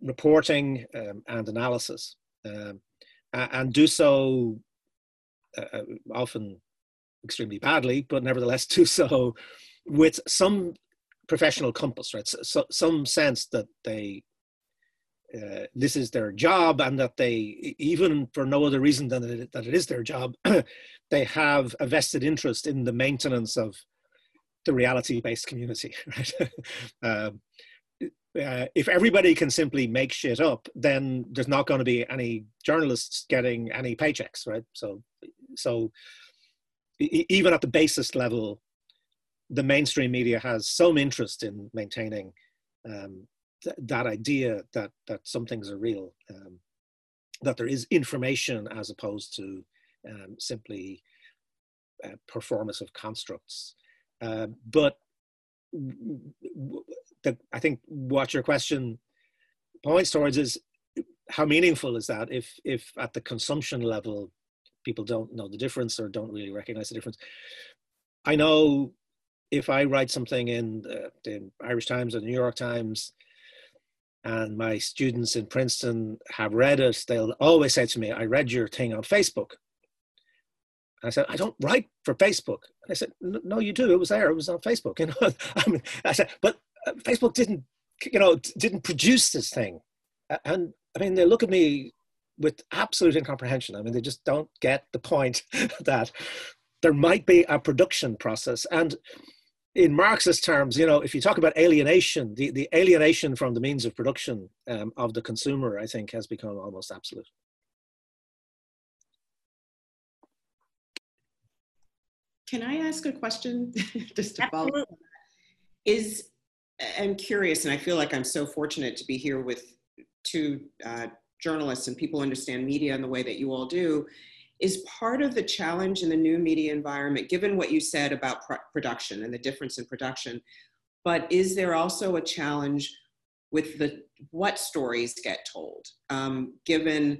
reporting um, and analysis, um, and do so uh, uh, often extremely badly, but nevertheless do so with some professional compass, right? So, some sense that they uh, this is their job and that they even for no other reason than that it, that it is their job *clears throat* they have a vested interest in the maintenance of the reality based community *laughs* right um, uh, if everybody can simply make shit up, then there's not going to be any journalists getting any paychecks, right? So, so e- even at the basest level, the mainstream media has some interest in maintaining um, th- that idea that that some things are real, um, that there is information as opposed to um, simply uh, performative constructs. Uh, but the, I think what your question points towards is how meaningful is that if if at the consumption level people don't know the difference or don't really recognize the difference. I know if I write something in the, the Irish Times or the New York Times and my students in Princeton have read it, they'll always say to me, I read your thing on Facebook. I said, I don't write for Facebook. And I said, No, you do. It was there. It was on Facebook. *laughs* You know, I mean, I said, but uh, Facebook didn't, you know, didn't produce this thing. And I mean, they look at me with absolute incomprehension. I mean, they just don't get the point *laughs* that there might be a production process. And in Marxist terms, you know, if you talk about alienation, the, the alienation from the means of production um, of the consumer, I think, has become almost absolute. Can I ask a question *laughs* just to follow? Is I'm curious, and I feel like I'm so fortunate to be here with two uh, journalists and people understand media in the way that you all do. Is part of the challenge in the new media environment, given what you said about pr- production and the difference in production, but is there also a challenge with the what stories get told, um, given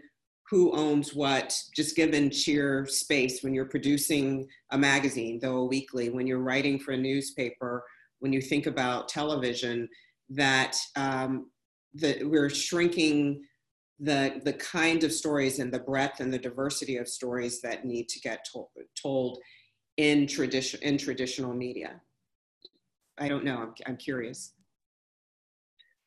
who owns what, just given sheer space when you're producing a magazine, though a weekly, when you're writing for a newspaper, when you think about television, that um, that we're shrinking the the kind of stories and the breadth and the diversity of stories that need to get told, told in tradition in traditional media. I don't know. I'm, I'm curious.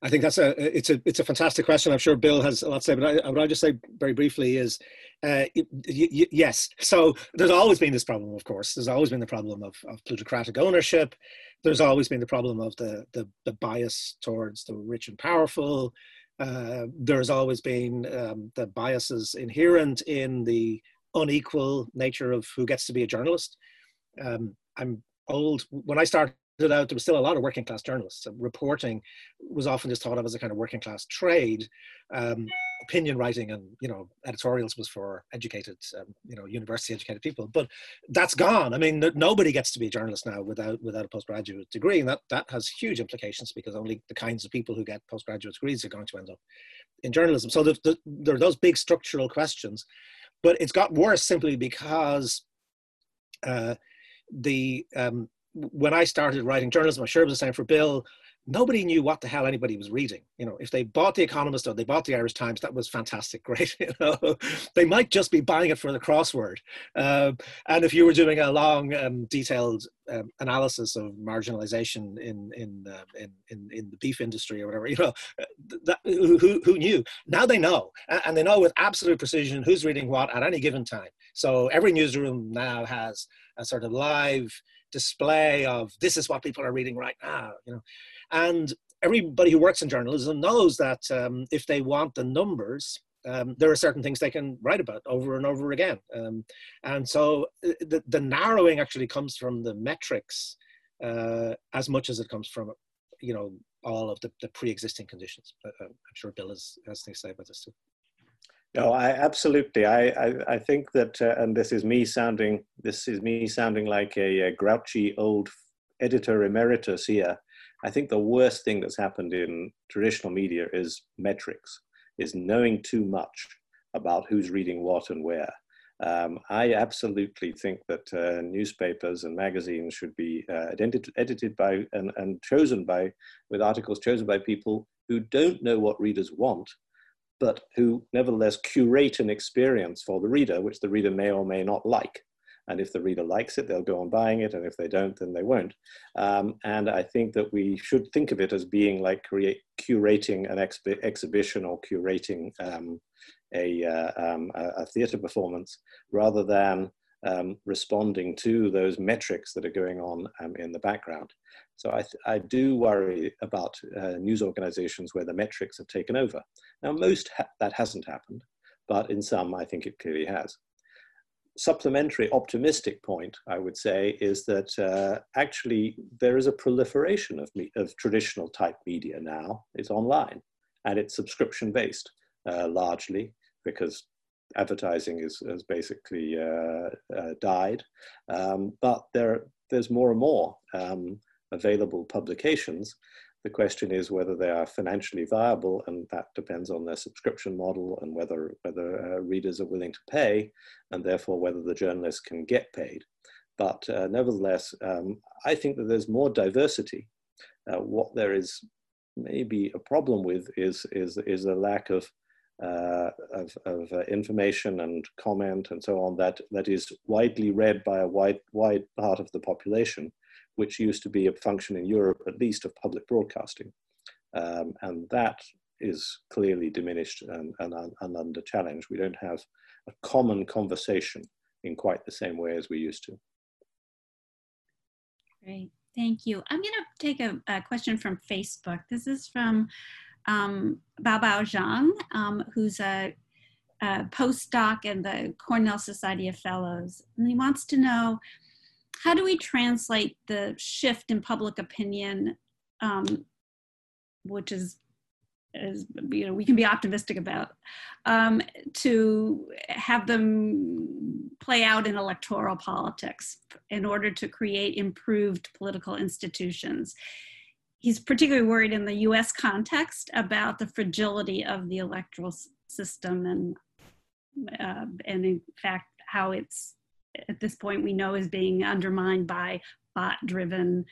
I think that's a it's a it's a fantastic question. I'm sure Bill has a lot to say, but I, what I just say very briefly is, uh, y- y- yes. So there's always been this problem, of course. There's always been the problem of, of plutocratic ownership. There's always been the problem of the the, the bias towards the rich and powerful. Uh, there's always been um, the biases inherent in the unequal nature of who gets to be a journalist. Um, I'm old. When I started out, there was still a lot of working class journalists. reporting was often just thought of as a kind of working class trade. Um, opinion writing and you know editorials was for educated, um, you know, university educated people. But that's gone. I mean, nobody gets to be a journalist now without without a postgraduate degree, and that that has huge implications because only the kinds of people who get postgraduate degrees are going to end up in journalism. So the, the, there are those big structural questions, but it's got worse simply because. Uh, the um, when I started writing journalism, I'm sure it was the same for Bill. Nobody knew what the hell anybody was reading. You know, if they bought The Economist or they bought the Irish Times, that was fantastic, *laughs* great. You know, they might just be buying it for the crossword. Uh, and if you were doing a long, um, detailed um, analysis of marginalization in in, uh, in, in in the beef industry or whatever, you know, that, who who knew? Now they know, and they know with absolute precision who's reading what at any given time. So every newsroom now has a sort of live display of this is what people are reading right now, you know. And everybody who works in journalism knows that um, if they want the numbers, um, there are certain things they can write about over and over again. Um, and so uh, the, the narrowing actually comes from the metrics uh, as much as it comes from, you know, all of the, the pre-existing conditions. But, uh, I'm sure Bill has, has things to say about this too. No, I absolutely. I I, I think that, uh, and this is me sounding this is me sounding like a, a, grouchy old editor emeritus here. I think the worst thing that's happened in traditional media is metrics, is knowing too much about who's reading what and where. Um, I absolutely think that uh, newspapers and magazines should be uh, edited, edited by and, and chosen by, with articles chosen by people who don't know what readers want, but who nevertheless curate an experience for the reader, which the reader may or may not like. And if the reader likes it, they'll go on buying it. And if they don't, then they won't. Um, and I think that we should think of it as being like create, curating an exhibition or curating um, a, uh, um, a, a theatre performance rather than um, responding to those metrics that are going on um, in the background. So I, I do worry about uh, news organizations where the metrics have taken over. Now, most ha that hasn't happened, but in some, I think it clearly has. Supplementary optimistic point, I would say, is that uh, actually there is a proliferation of, of traditional type media now. It's online and it's subscription based uh, largely because advertising is, has basically uh, uh, died. Um, but there, there's more and more um, available publications. The question is whether they are financially viable, and that depends on their subscription model and whether, whether uh, readers are willing to pay, and therefore whether the journalists can get paid. But uh, nevertheless, um, I think that there's more diversity. Uh, what there is maybe a problem with is, is, is a lack of uh, of, of uh, information and comment and so on that, that is widely read by a wide, wide part of the population, which used to be a function in Europe, at least of public broadcasting. Um, and that is clearly diminished and, and, and under challenge. We don't have a common conversation in quite the same way as we used to. Great, thank you. I'm going to take a, a, question from Facebook. This is from um, Baobao Zhang, um, who's a, a, postdoc in the Cornell Society of Fellows. And he wants to know, how do we translate the shift in public opinion, um, which is, is, you know, we can be optimistic about, um, to have them play out in electoral politics in order to create improved political institutions? He's particularly worried in the US context about the fragility of the electoral system and, uh, and in fact, how it's at this point we know is being undermined by bot driven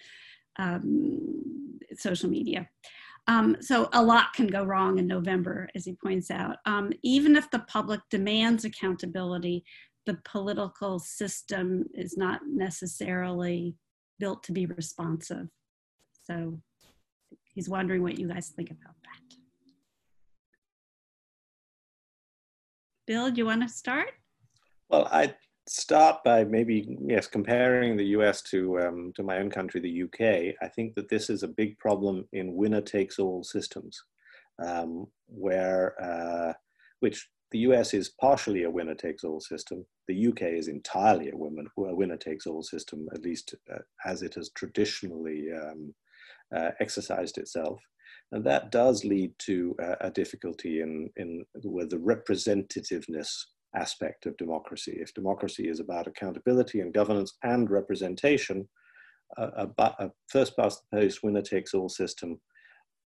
um, social media. Um, so a lot can go wrong in November, as he points out. Um, even if the public demands accountability, the political system is not necessarily built to be responsive. So he's wondering what you guys think about that. Bill, do you want to start? Well, I start by maybe yes comparing the US to um, to my own country, the UK. I think that this is a big problem in winner takes all systems, um, where uh, which the US is partially a winner takes all system. The UK is entirely a, women, a winner takes all system, at least uh, as it has traditionally um, uh, exercised itself. And that does lead to uh, a difficulty in, in with the representativeness aspect of democracy. If democracy is about accountability and governance and representation, a, a first past the post winner takes all system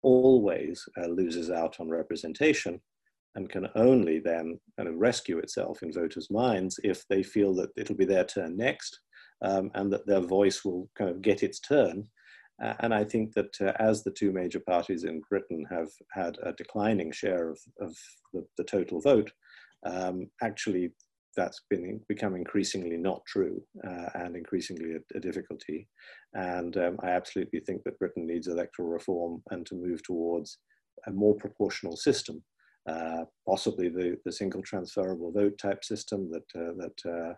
always uh, loses out on representation and can only then kind of rescue itself in voters' minds if they feel that it'll be their turn next um, and that their voice will kind of get its turn uh, and I think that uh, as the two major parties in Britain have had a declining share of, of the, the total vote, um, actually that's been become increasingly not true uh, and increasingly a, a difficulty. And um, I absolutely think that Britain needs electoral reform and to move towards a more proportional system, uh, possibly the, the single transferable vote type system that, uh, that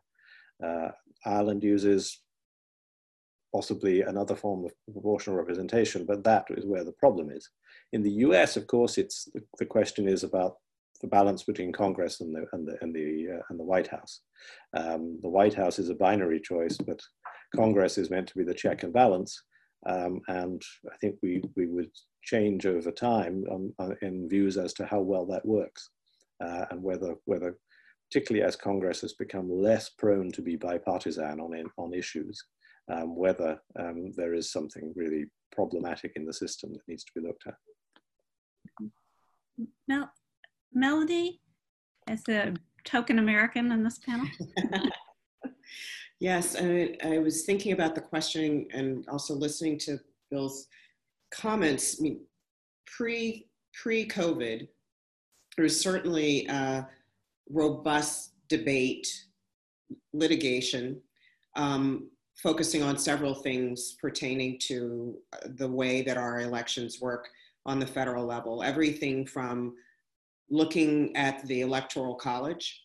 uh, Ireland uses, possibly another form of proportional representation, but that is where the problem is. In the US, of course, it's the question is about the balance between Congress and the and the and the uh, and the White House. Um, the White House is a binary choice, but Congress is meant to be the check and balance. Um, and I think we we would change over time in views as to how well that works, uh, and whether whether particularly as Congress has become less prone to be bipartisan on on issues, um, whether um, there is something really problematic in the system that needs to be looked at. Mel Melody, as a token American in this panel? *laughs* yes, I, I was thinking about the questioning and also listening to Bill's comments. I mean, pre pre COVID, there was certainly a robust debate, litigation, um, focusing on several things pertaining to the way that our elections work on the federal level. Everything from looking at the Electoral College,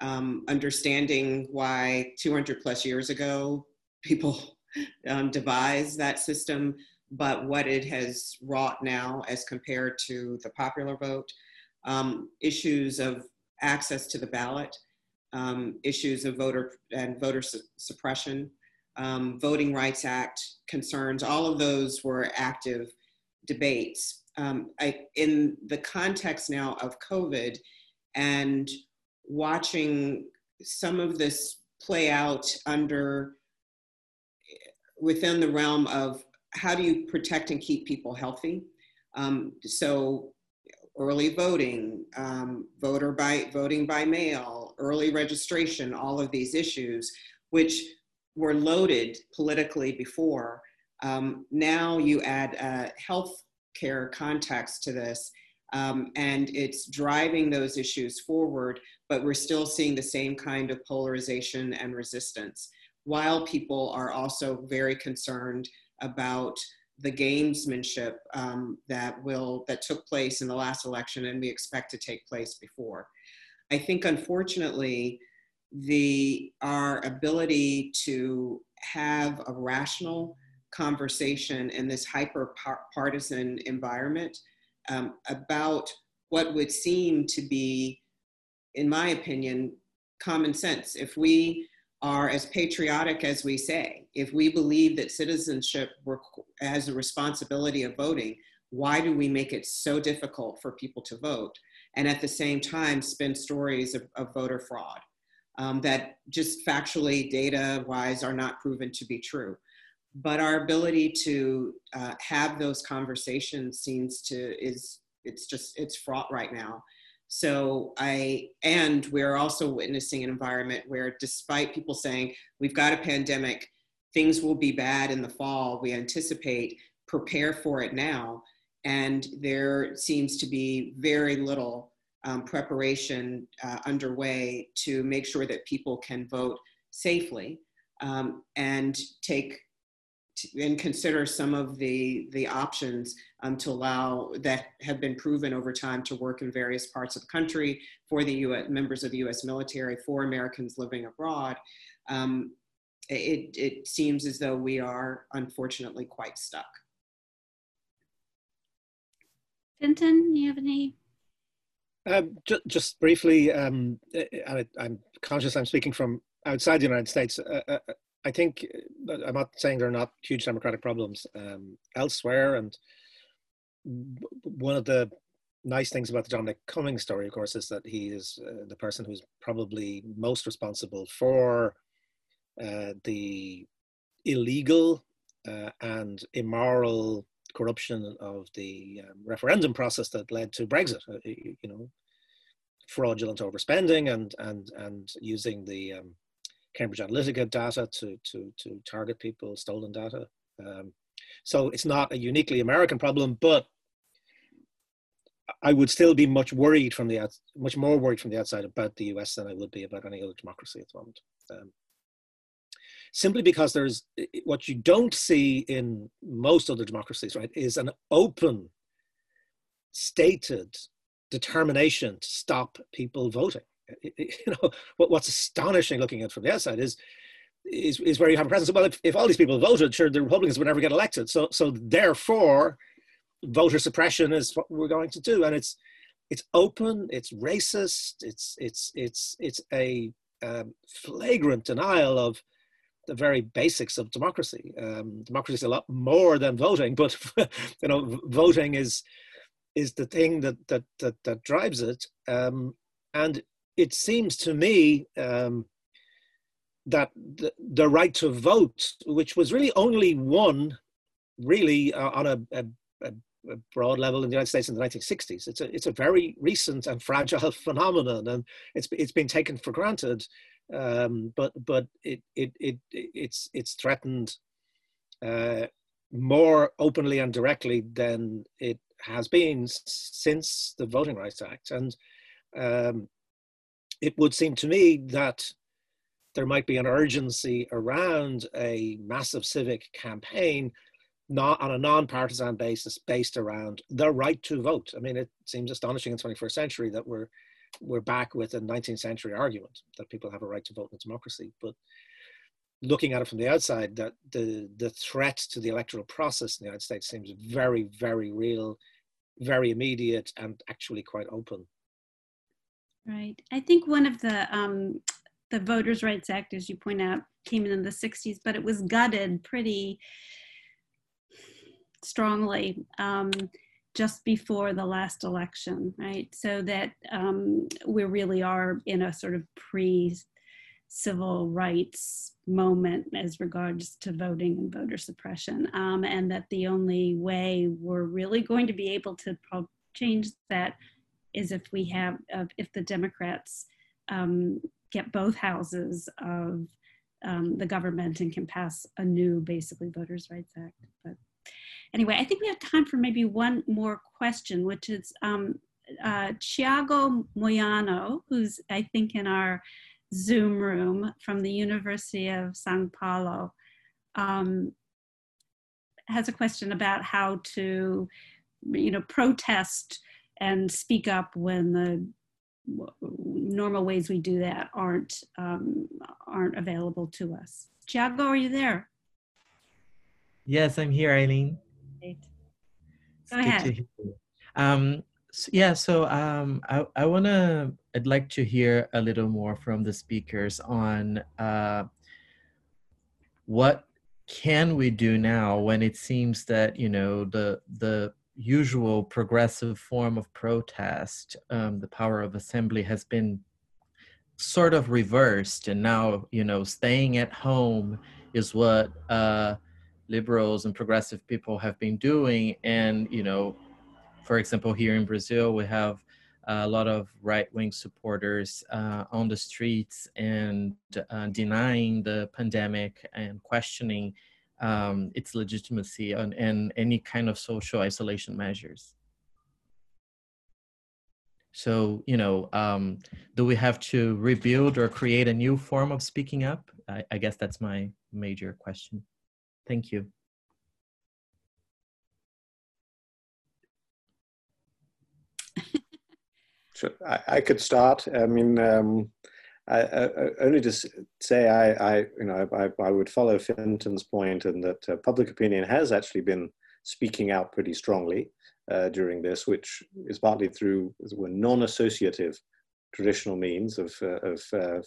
um, understanding why 200 plus years ago people um, devised that system, but what it has wrought now as compared to the popular vote, um, issues of access to the ballot, um, issues of voter and voter su suppression, um, Voting Rights Act concerns, all of those were active debates um, I, in the context now of COVID and watching some of this play out under within the realm of how do you protect and keep people healthy? Um, so early voting, um, voter by voting by mail, early registration, all of these issues, which were loaded politically before. Um, now you add uh, health care context to this. Um, and it's driving those issues forward, but we're still seeing the same kind of polarization and resistance, while people are also very concerned about the gamesmanship um, that will that took place in the last election and we expect to take place before. I think unfortunately, the our ability to have a rational conversation in this hyper partisan environment um, about what would seem to be, in my opinion, common sense. If we are as patriotic as we say, if we believe that citizenship has a responsibility of voting, why do we make it so difficult for people to vote? And at the same time, spin stories of, of voter fraud um, that just factually, data wise, are not proven to be true but our ability to uh, have those conversations seems to is it's just it's fraught right now. So i and we're also witnessing an environment where despite people saying we've got a pandemic things will be bad in the fall we anticipate prepare for it now and there seems to be very little um, preparation uh, underway to make sure that people can vote safely um, and take and consider some of the the options um, to allow that have been proven over time to work in various parts of the country for the US members of the U.S. military for Americans living abroad. Um, it, it seems as though we are unfortunately quite stuck. Fintan, you have any? Um, just, just briefly, um, I, am conscious I'm speaking from outside the United States. Uh, uh, I think uh, I'm not saying there are not huge democratic problems um, elsewhere, and one of the nice things about the Dominic Cummings story, of course, is that he is uh, the person who's probably most responsible for uh, the illegal uh, and immoral corruption of the um, referendum process that led to Brexit. Uh, you know, fraudulent overspending and and and using the um, Cambridge Analytica data to, to, to target people, stolen data. Um, so it's not a uniquely American problem, but I would still be much worried from the much more worried from the outside about the US than I would be about any other democracy at the moment. Um, simply because there's what you don't see in most other democracies, right, is an open, stated determination to stop people voting. *laughs* you know, what, what's astonishing looking at from the outside is, is, is where you have a presence. Well, if, if all these people voted, sure, the Republicans would never get elected. So, so therefore, voter suppression is what we're going to do. And it's, it's open, it's racist, it's it's it's it's a um, flagrant denial of the very basics of democracy. Um, democracy is a lot more than voting, but *laughs* you know, voting is is the thing that that that, that drives it. Um, and it seems to me um, that the, the, right to vote, which was really only won, really uh, on a, a, a, broad level in the United States in the 1960s, it's a it's a very recent and fragile *laughs* phenomenon, and it's it's been taken for granted. Um, but but it, it it it's it's threatened uh, more openly and directly than it has been since the Voting Rights Act, and um, it would seem to me that there might be an urgency around a massive civic campaign not on a non-partisan basis based around the right to vote. I mean, it seems astonishing in the 21st century that we're we're back with a 19th century argument that people have a right to vote in a democracy. But looking at it from the outside, that the the threat to the electoral process in the United States seems very, very real, very immediate, and actually quite open. Right. I think one of the um, the Voters' Rights Act, as you point out, came in in the 60s, but it was gutted pretty strongly um, just before the last election, right? So that um, we really are in a sort of pre civil rights moment as regards to voting and voter suppression, um, and that the only way we're really going to be able to change that is if we have uh, if the Democrats um, get both houses of um, the government and can pass a new, basically, Voters' Rights Act. But anyway, I think we have time for maybe one more question, which is um, uh, Moyano, who's I think in our Zoom room from the University of Sao Paulo, um, has a question about how to, you know, protest and speak up when the normal ways we do that aren't um, aren't available to us. Tiago, are you there? Yes, I'm here, Eileen. Great. Go ahead. Um, so, yeah, so um, I, I want to, I'd like to hear a little more from the speakers on uh, what can we do now when it seems that, you know, the, the usual progressive form of protest, um, the power of assembly has been sort of reversed, and now you know staying at home is what uh, liberals and progressive people have been doing. And you know, for example, here in Brazil, we have a lot of right-wing supporters uh, on the streets and uh, denying the pandemic and questioning um, its legitimacy and, and any kind of social isolation measures. So, you know, um, do we have to rebuild or create a new form of speaking up? I, I guess that's my major question. Thank you. *laughs* I, I, could start. I mean, um, I, I, only to say I, I you know, I, I, would follow Fintan's point in that uh, public opinion has actually been speaking out pretty strongly uh, during this, which is partly through non-associative traditional means of, uh, of uh,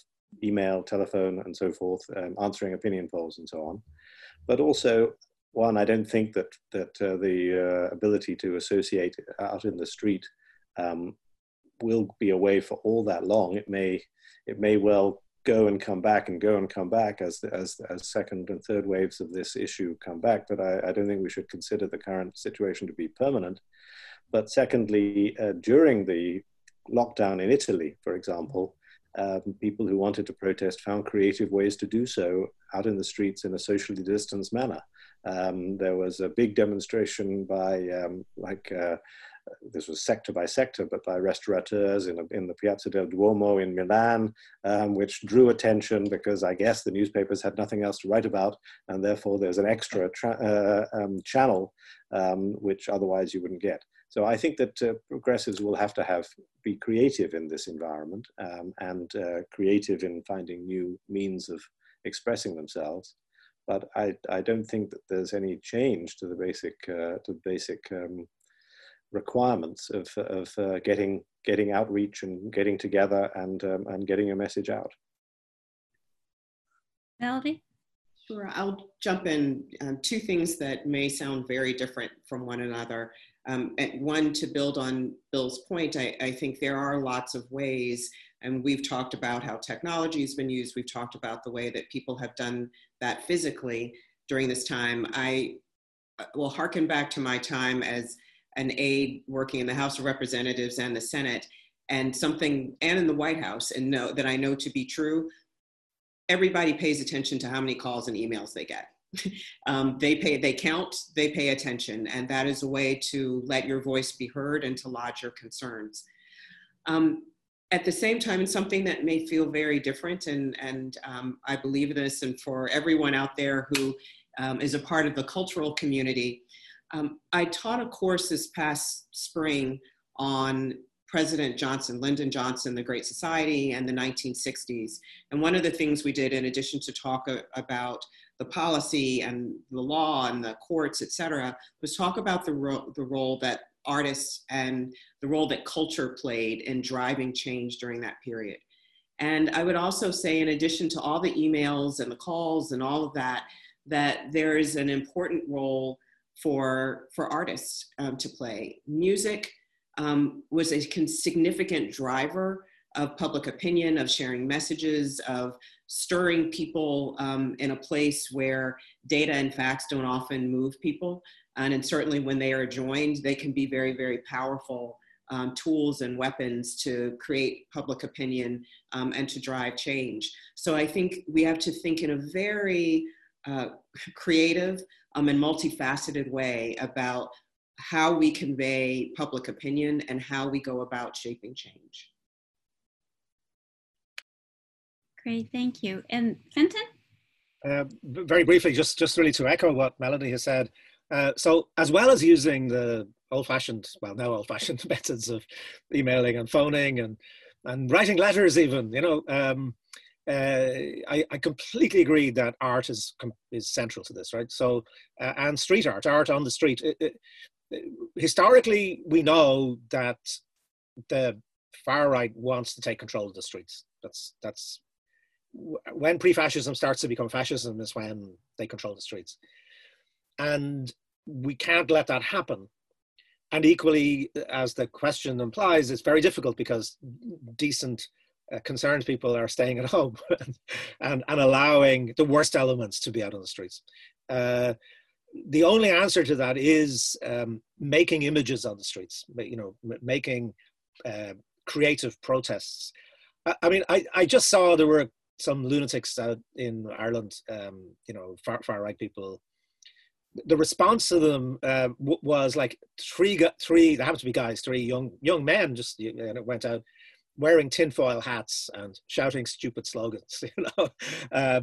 email, telephone, and so forth, um, answering opinion polls and so on. But also, one, I don't think that that uh, the uh, ability to associate out in the street um, will be away for all that long. It may it may well go and come back and go and come back as as as second and third waves of this issue come back. But I, I don't think we should consider the current situation to be permanent. But secondly, uh, during the lockdown in Italy, for example, um, people who wanted to protest found creative ways to do so out in the streets in a socially distanced manner. Um, there was a big demonstration by um, like uh, this was sector by sector, but by restaurateurs in, in the Piazza del Duomo in Milan, um, which drew attention because I guess the newspapers had nothing else to write about, and therefore there's an extra uh, um, channel um, which otherwise you wouldn't get. So I think that uh, progressives will have to have be creative in this environment um, and uh, creative in finding new means of expressing themselves. But I, I don't think that there's any change to the basic uh, to the basic um, requirements of, of uh, getting getting outreach and getting together and, um, and getting your message out. Melody? Sure, I'll jump in. Um, two things that may sound very different from one another. Um, one, to build on Bill's point, I, I, think there are lots of ways, and we've talked about how technology has been used. We've talked about the way that people have done that physically during this time. I uh, will harken back to my time as an aide working in the House of Representatives and the Senate, and something, and in the White House, and know that I know to be true everybody pays attention to how many calls and emails they get. *laughs* um, they pay, they count, they pay attention, and that is a way to let your voice be heard and to lodge your concerns. Um, at the same time, and something that may feel very different, and, and um, I believe this, and for everyone out there who um, is a part of the cultural community, um, I taught a course this past spring on President Johnson, Lyndon Johnson, the Great Society, and the 1960s. And one of the things we did, in addition to talk about the policy and the law and the courts, et cetera, was talk about the, ro- the role that artists and the role that culture played in driving change during that period. And I would also say, in addition to all the emails and the calls and all of that, that there is an important role for, for artists um, to play. Music, um, was a significant driver of public opinion, of sharing messages, of stirring people um, in a place where data and facts don't often move people. And, and certainly when they are joined, they can be very, very powerful um, tools and weapons to create public opinion um, and to drive change. So I think we have to think in a very uh, creative um, and multifaceted way about how we convey public opinion and how we go about shaping change. Great, thank you. And Fintan? Uh, very briefly, just, just really to echo what Melody has said. Uh, so as well as using the old-fashioned, well, now old-fashioned *laughs* methods of emailing and phoning and, and writing letters even, you know, um, uh, I, I, completely agree that art is is central to this, right? So, uh, and street art, art on the street. It, it, historically, we know that the far right wants to take control of the streets. That's that's when pre-fascism starts to become fascism is when they control the streets, and we can't let that happen. And equally, as the question implies, it's very difficult because decent, uh, concerned people are staying at *laughs* home and, and allowing the worst elements to be out on the streets. Uh, the only answer to that is um, making images on the streets, you know, making uh, creative protests. I, I, mean, I, I just saw there were some lunatics out in Ireland, um, you know, far, far right people. The response to them uh, was like three, three. There happened to be guys, three young young men, just you know, went out wearing tinfoil hats and shouting stupid slogans, *laughs* you know, uh,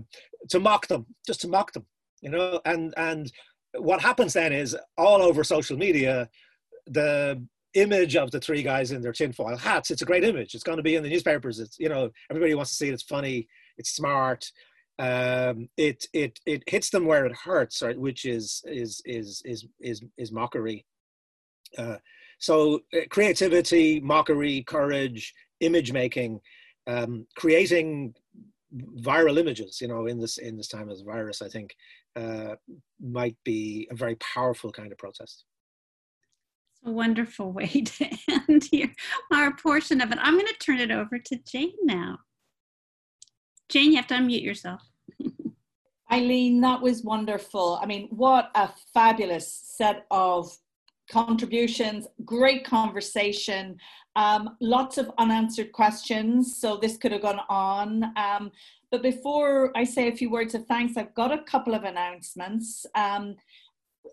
to mock them, just to mock them, you know, and and what happens then is all over social media, the image of the three guys in their tinfoil hats, it's a great image. It's going to be in the newspapers. It's, you know, everybody wants to see it. It's funny. It's smart. Um, it, it, it hits them where it hurts, right? Which is, is, is, is, is, is mockery. Uh, so uh, creativity, mockery, courage, image making, um, creating viral images, you know, in this, in this time of the virus, I think uh, might be a very powerful kind of protest. It's a wonderful way *laughs* to end here, our portion of it. I'm going to turn it over to Jane now. Jane, you have to unmute yourself. *laughs* Eileen, that was wonderful. I mean, what a fabulous set of contributions, great conversation, um, lots of unanswered questions. So this could have gone on. Um, but before I say a few words of thanks, I've got a couple of announcements. Um,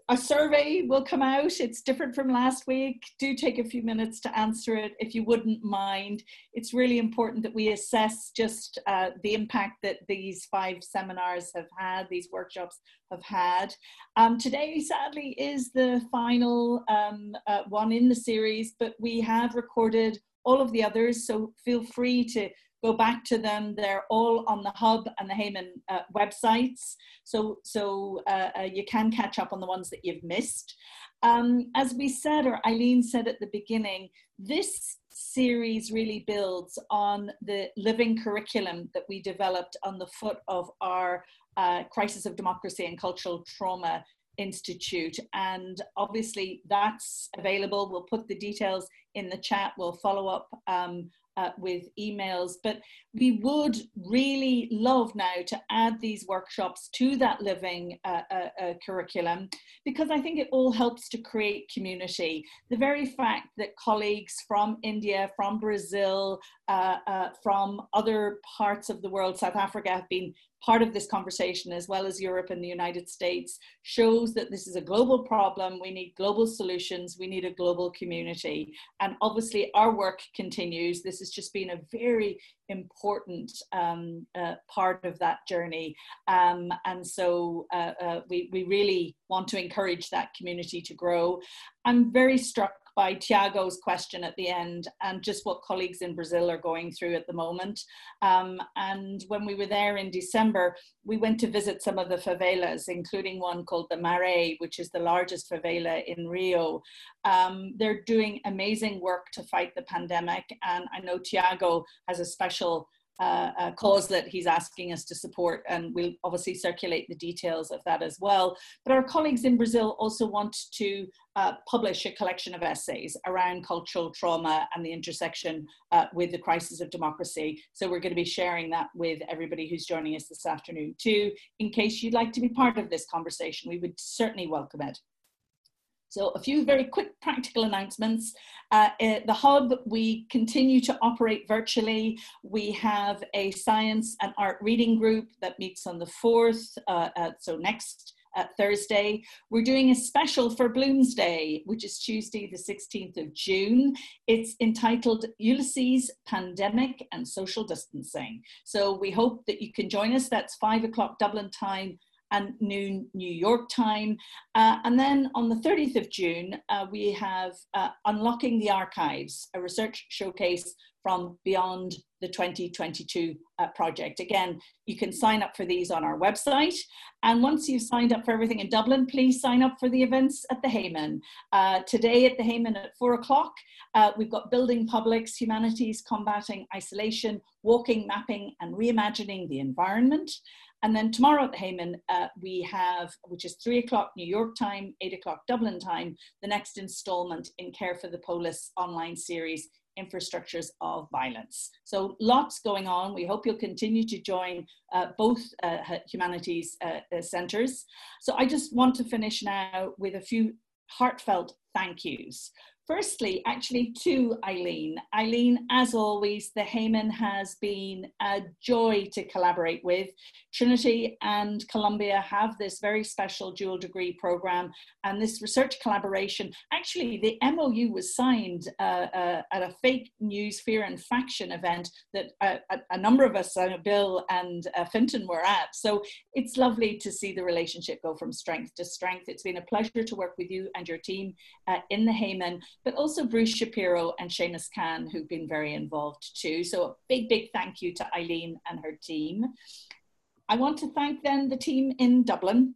a survey will come out. It's different from last week. Do take a few minutes to answer it if you wouldn't mind. It's really important that we assess just uh, the impact that these five seminars have had, these workshops have had. Um, today, sadly, is the final um, uh, one in the series, but we have recorded all of the others, so feel free to go back to them. They're all on the Hub and the Heyman uh, websites, so so uh, uh, you can catch up on the ones that you've missed. Um, as we said, or Eileen said at the beginning, this series really builds on the living curriculum that we developed on the foot of our uh, Crisis of Democracy and Cultural Trauma Institute. And obviously, that's available. We'll put the details in the chat. We'll follow up um, uh, with emails. But we would really love now to add these workshops to that living uh, uh, uh, curriculum because I think it all helps to create community. The very fact that colleagues from India, from Brazil, uh, uh, from other parts of the world, South Africa, have been part of this conversation, as well as Europe and the United States, shows that this is a global problem. We need global solutions. We need a global community. And obviously, our work continues. This has just been a very important um, uh, part of that journey. Um, and so uh, uh, we, we really want to encourage that community to grow. I'm very struck by Tiago's question at the end and just what colleagues in Brazil are going through at the moment. Um, and when we were there in December, we went to visit some of the favelas, including one called the Maré, which is the largest favela in Rio. Um, they're doing amazing work to fight the pandemic. And I know Tiago has a special uh, a cause that he's asking us to support, and we'll obviously circulate the details of that as well. But our colleagues in Brazil also want to uh, publish a collection of essays around cultural trauma and the intersection uh, with the crisis of democracy. So we're going to be sharing that with everybody who's joining us this afternoon too. In case you'd like to be part of this conversation, we would certainly welcome it. So a few very quick practical announcements. Uh, eh, the hub, we continue to operate virtually. We have a science and art reading group that meets on the 4th, uh, uh, so next Thursday. We're doing a special for Bloomsday, which is Tuesday, the 16th of June. It's entitled Ulysses, Pandemic and Social Distancing. So we hope that you can join us. That's five o'clock Dublin time, and noon New York time. Uh, and then on the 30th of June, uh, we have uh, Unlocking the Archives, a research showcase from beyond the 2022 uh, project. Again, you can sign up for these on our website. And once you've signed up for everything in Dublin, please sign up for the events at the Heyman. Uh, today at the Heyman at four o'clock, uh, we've got Building Publics, Humanities, Combating Isolation, Walking, Mapping, and Reimagining the Environment. And then tomorrow at the Heyman, uh, we have, which is three o'clock New York time, eight o'clock Dublin time, the next installment in Care for the Polis online series, Infrastructures of Violence. So lots going on. We hope you'll continue to join uh, both uh, humanities uh, uh, centres. So I just want to finish now with a few heartfelt thank yous. Firstly, actually, to Eileen. Eileen, as always, the Heyman has been a joy to collaborate with. Trinity and Columbia have this very special dual degree program, and this research collaboration. Actually, the MOU was signed uh, uh, at a fake news, fear, and faction event that uh, a, a, number of us, uh, Bill and uh, Fintan, were at. So it's lovely to see the relationship go from strength to strength. It's been a pleasure to work with you and your team in the Heyman but also Bruce Shapiro and Shamus Khan, who've been very involved too. So a big, big thank you to Eileen and her team. I want to thank then the team in Dublin,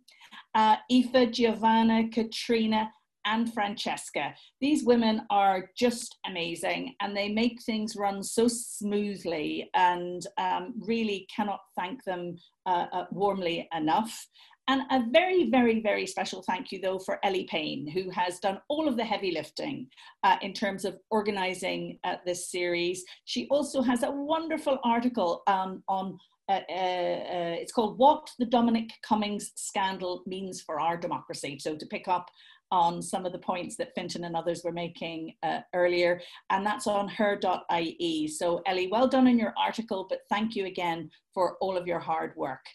uh, Aoife, Giovanna, Katrina, and Francesca. These women are just amazing and they make things run so smoothly and um, really cannot thank them uh, uh, warmly enough. And a very, very, very special thank you, though, for Ellie Payne, who has done all of the heavy lifting uh, in terms of organizing uh, this series. She also has a wonderful article um, on. Uh, uh, uh, it's called What the Dominic Cummings Scandal Means for Our Democracy. So, to pick up on some of the points that Fintan and others were making uh, earlier, and that's on her.ie. So, Ellie, well done on your article, but thank you again for all of your hard work.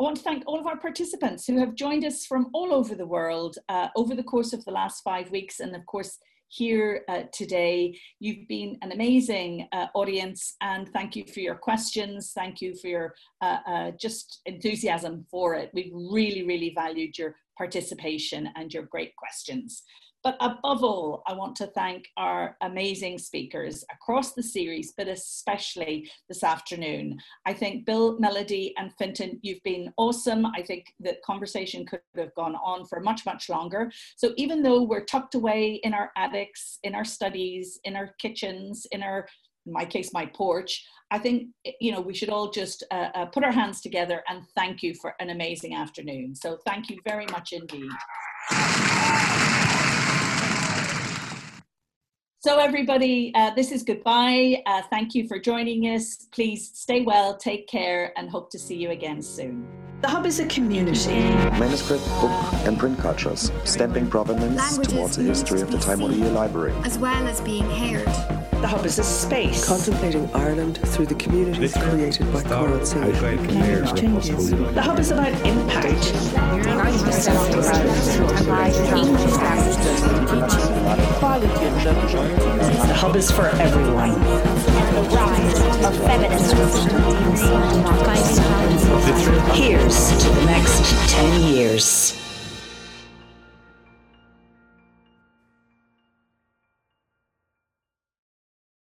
I want to thank all of our participants who have joined us from all over the world uh, over the course of the last five weeks, and of course, here uh, today. You've been an amazing uh, audience, and thank you for your questions. Thank you for your uh, uh, just enthusiasm for it. We've really, really valued your participation and your great questions. But above all, I want to thank our amazing speakers across the series, but especially this afternoon. I think Bill, Melody, and Fintan, you've been awesome. I think the conversation could have gone on for much, much longer. So even though we're tucked away in our attics, in our studies, in our kitchens, in our in my case, my porch. I think you know we should all just uh, uh, put our hands together and thank you for an amazing afternoon. So thank you very much indeed. So everybody, uh, this is goodbye. Uh, thank you for joining us. Please stay well, take care, and hope to see you again soon. The Hub is a community. Manuscript, book, and print cultures, stamping provenance Languages towards the history of the Taimonia library. as well as being heard. The Hub is a space. Contemplating Ireland through the communities created by Coral Sea. changes. The Hub is about impact. The Hub is for everyone. The rise of feminism. To the next 10 years.